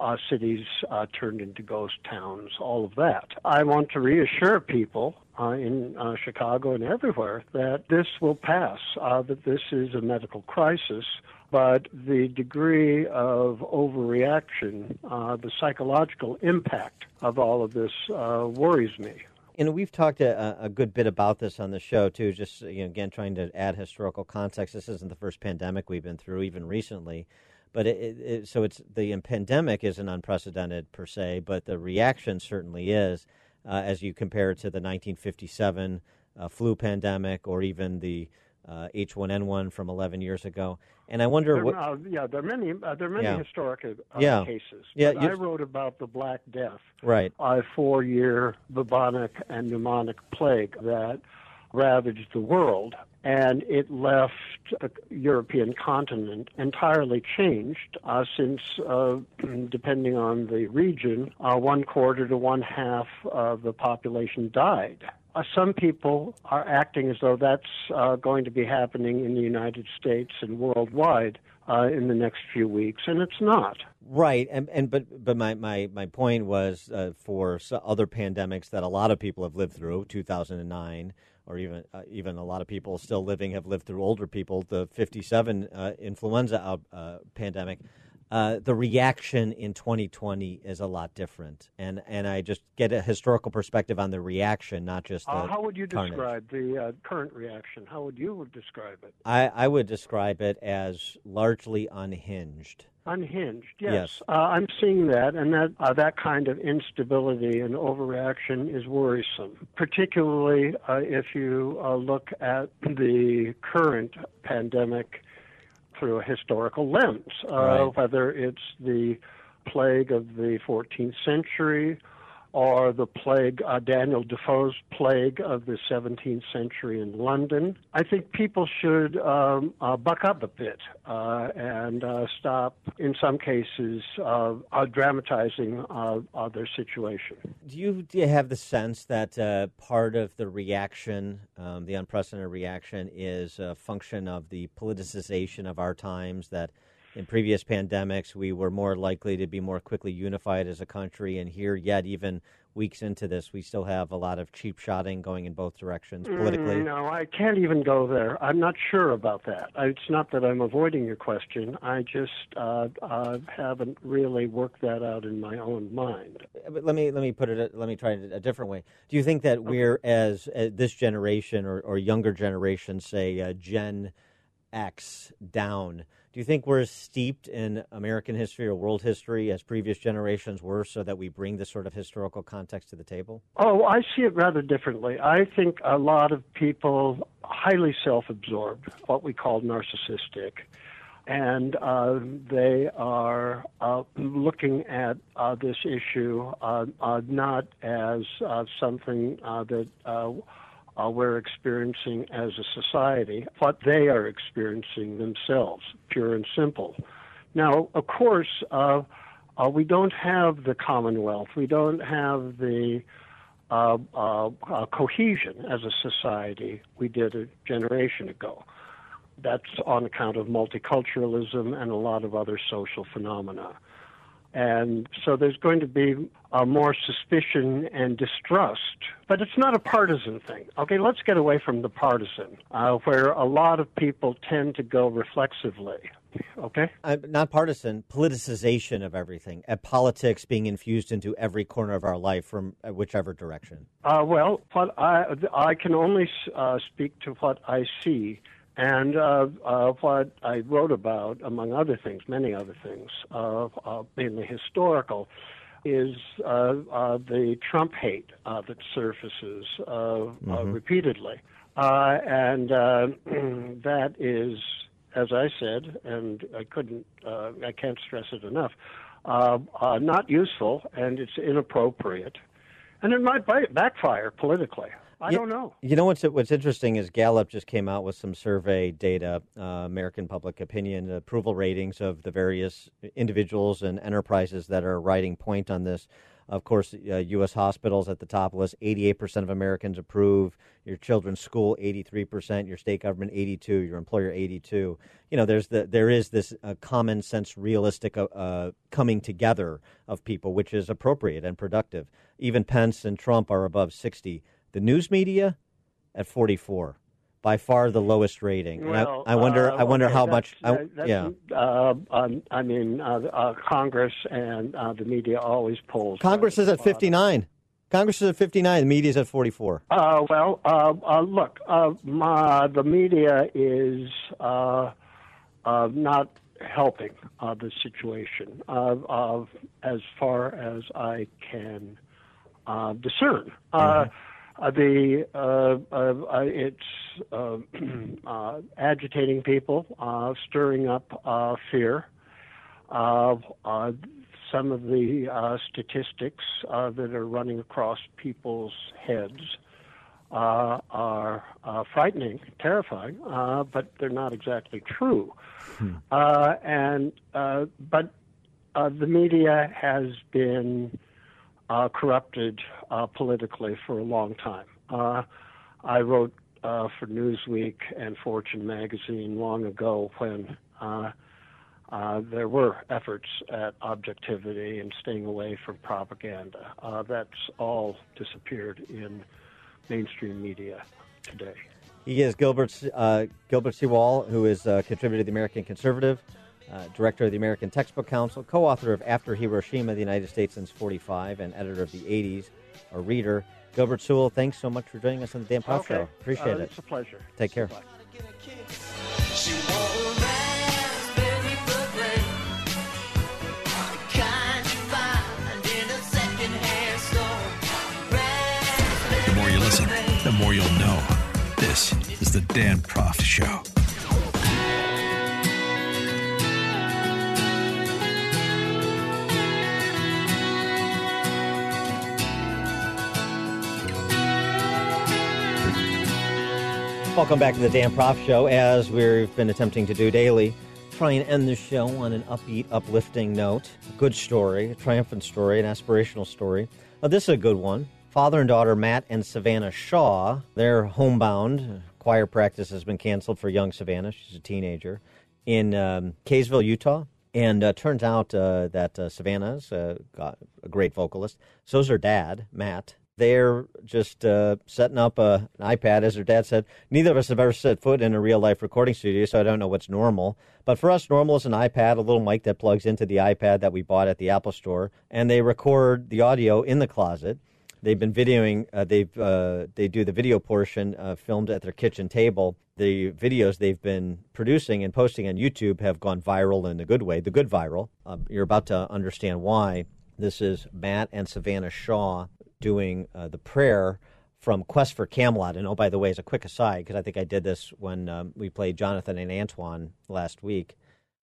uh, cities uh, turned into ghost towns, all of that. I want to reassure people uh, in uh, Chicago and everywhere that this will pass, uh, that this is a medical crisis, but the degree of overreaction, uh, the psychological impact of all of this worries me. And we've talked a, a good bit about this on the show too. Just you know, again, trying to add historical context. This isn't the first pandemic we've been through, even recently. But it, it, so it's the pandemic isn't unprecedented per se, but the reaction certainly is, uh, as you compare it to the 1957 uh, flu pandemic or even the uh, H1N1 from 11 years ago. And I wonder There, what. uh, yeah, there are many. Uh, there are many Yeah. historic uh, Yeah. cases. Yeah, I wrote about the Black Death, Right. a four-year bubonic and pneumonic plague that ravaged the world, and it left the European continent entirely changed uh, since, uh, depending on the region, uh, one quarter to one half of the population died. Uh, some people are acting as though that's uh, going to be happening in the United States and worldwide uh, in the next few weeks, and it's not. Right, and and but but my my my point was uh, for other pandemics that a lot of people have lived through, 2009, or even uh, even a lot of people still living have lived through. Older people, the 57 uh, influenza out, pandemic. Uh, the reaction in 2020 is a lot different, and and I just get a historical perspective on the reaction, not just the Uh, how would you carnage. describe the uh, current reaction? How would you describe it? I, I would describe it as largely unhinged. Unhinged, yes. Yes. Uh, I'm seeing that, and that uh, that kind of instability and overreaction is worrisome, particularly uh, if you uh, look at the current pandemic through a historical lens, Right. whether it's the plague of the 14th century or the plague, uh, Daniel Defoe's plague of the 17th century in London. I think people should um, uh, buck up a bit uh, and uh, stop, in some cases, uh, uh, dramatizing their situation. Do you, do you have the sense that part of the reaction, um, the unprecedented reaction, is a function of the politicization of our times? That in previous pandemics we were more likely to be more quickly unified as a country, and here, yet even weeks into this, we still have a lot of cheap shotting going in both directions politically. Mm, no, I can't even go there. I'm not sure about that. It's not that I'm avoiding your question. I just uh, uh, haven't really worked that out in my own mind. But let me let me put it. Let me try it a different way. Do you think that we're as, as this generation or, or younger generation, say uh, Gen X down? Do you think we're as steeped in American history or world history as previous generations were, so that we bring this sort of historical context to the table? Oh, I see it rather differently. I think a lot of people highly self-absorbed, what we call narcissistic, and uh, they are uh, looking at uh, this issue uh, uh, not as uh, something that uh, we're experiencing as a society, what they are experiencing themselves, pure and simple. Now, of course, uh, uh, we don't have the Commonwealth. We don't have the uh, uh, uh, cohesion as a society we did a generation ago. That's on account of multiculturalism and a lot of other social phenomena. And so there's going to be uh, more suspicion and distrust, but it's not a partisan thing. Okay, let's get away from the partisan, uh, where a lot of people tend to go reflexively. Okay? Uh, not partisan, politicization of everything, uh, politics being infused into every corner of our life from uh, whichever direction. Uh, well, what I I can only uh, speak to what I see, and uh, uh, what I wrote about, among other things, many other things, uh, uh, mainly historical, is uh, uh, the Trump hate uh, that surfaces Mhm. repeatedly, uh, and uh, that is, as I said, and I couldn't, uh, I can't stress it enough, uh, uh, not useful, and it's inappropriate and it might backfire politically. I You- don't know. You know what's what's interesting is Gallup just came out with some survey data, uh, American Public Opinion approval ratings of the various individuals and enterprises that are writing point on this. Of course, uh, U.S. hospitals at the top list. Eighty-eight percent of Americans approve. Your children's school, eighty-three percent. Your state government, eighty-two. Your employer, eighty-two. You know, there's the there is this uh, common sense, realistic uh, uh, coming together of people, which is appropriate and productive. Even Pence and Trump are above sixty. The news media at 44, by far the lowest rating. And I- Well, I, wonder, uh, I wonder okay, how much. I, that- yeah, Uh, um, I mean, uh, uh, Congress and uh, the media always polls. Congress is at 59. Congress is at 59. The media is at 44. Uh, well, uh, uh, look, uh, my, the media is uh, uh, not helping uh, the situation uh, uh, as far as I can uh, discern. Uh, uh, the uh, uh, uh, it's uh, uh, agitating people, uh, stirring up uh, fear. Uh, uh, some of the uh, statistics uh, that are running across people's heads uh, are uh, frightening, terrifying, uh, but they're not exactly true. Uh, and uh, but uh, the media has been uh, corrupted uh, politically for a long time. Uh, I wrote uh, for Newsweek and Fortune magazine long ago when uh, uh, there were efforts at objectivity and staying away from propaganda. Uh, that's all disappeared in mainstream media today. He is Gilbert uh, Gilbert Sewall, who is a contributor to the American Conservative, uh, director of the American Textbook Council, co-author of After Hiroshima: The United States Since '45, and editor of the '80s, a reader. Gilbert Sewall, thanks so much for joining us on the Dan Proft Okay. Show. Appreciate Uh, it. It's a pleasure. Take care. The more you listen, the more you'll know. This is the Dan Proft Show. Welcome back to the Dan Proft Show. As we've been attempting to do daily, try and end the show on an upbeat, uplifting note. A good story, a triumphant story, an aspirational story. This is a good one. Father and daughter Matt and Savannah Shaw, they're homebound. Choir practice has been canceled for young Savannah. She's a teenager in um, Kaysville, Utah. And uh, turns out uh, that uh, Savannah's uh, got a great vocalist. So's her dad, Matt. They're just uh, setting up a, an iPad, as her dad said. Neither of us have ever set foot in a real life recording studio, so I don't know what's normal. But for us, normal is an iPad, a little mic that plugs into the iPad that we bought at the Apple Store, and they record the audio in the closet. They've been videoing. Uh, they've uh, they do the video portion uh, filmed at their kitchen table. The videos they've been producing and posting on YouTube have gone viral in a good way. The good viral. Uh, you're about to understand why. This is Matt and Savannah Shaw doing uh, the prayer from Quest for Camelot. And oh, by the way, as a quick aside, because I think I did this when um, we played Jonathan and Antoine last week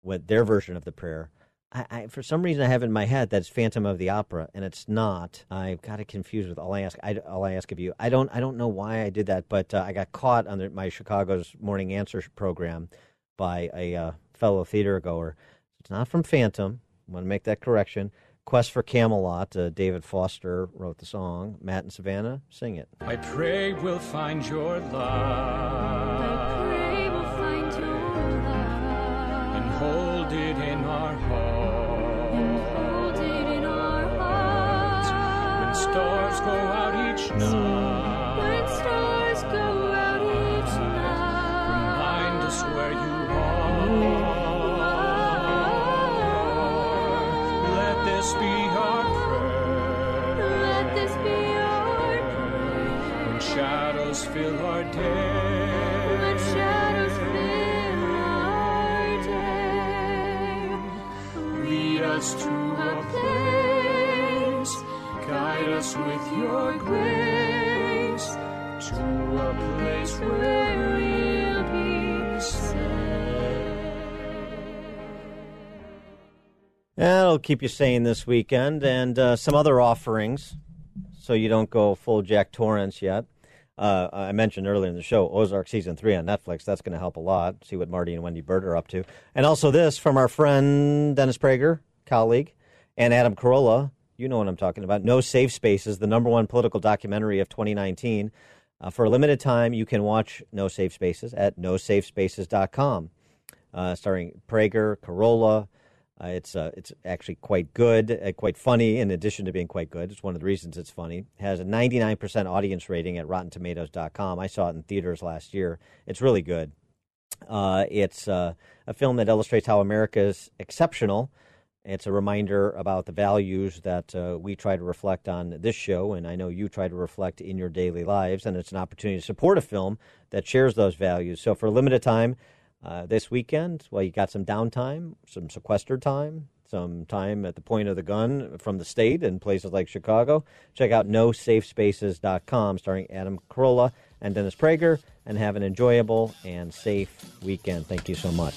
with their version of the prayer. I, I, for some reason, I have in my head that it's Phantom of the Opera, and it's not. I've got it confused with all I ask. I, all I ask of you. I don't. I don't know why I did that, but uh, I got caught on the, my Chicago's Morning Answer program by a uh, fellow theater goer. It's not from Phantom. I want to make that correction. Quest for Camelot. Uh, David Foster wrote the song. Matt and Savannah sing it. I pray we'll find your love. Shadows fill our day. When shadows fill our day. Lead us to a place. Guide us with your grace. To a place where we'll be safe. That'll keep you sane this weekend, and uh, some other offerings, so you don't go full Jack Torrance yet. Uh, I mentioned earlier in the show Ozark season three on Netflix. That's going to help a lot. See what Marty and Wendy Byrde are up to, and also this from our friend Dennis Prager, colleague, and Adam Carolla. You know what I'm talking about. No Safe Spaces, the number one political documentary of 2019. Uh, for a limited time, you can watch No Safe Spaces at nosafespaces.com, uh, starring Prager, Carolla. Uh, it's uh, it's actually quite good, uh, quite funny. In addition to being quite good, it's one of the reasons it's funny. It has a 99% audience rating at RottenTomatoes.com. I saw it in theaters last year. It's really good. Uh, it's uh, a film that illustrates how America is exceptional. It's a reminder about the values that uh, we try to reflect on this show, and I know you try to reflect in your daily lives. And it's an opportunity to support a film that shares those values. So, for a limited time uh, this weekend, well, you got some downtime, some sequestered time, some time at the point of the gun from the state in places like Chicago. Check out nosafespaces.com, starring Adam Carolla and Dennis Prager, and have an enjoyable and safe weekend. Thank you so much.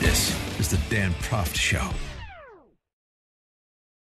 This is the Dan Proft Show.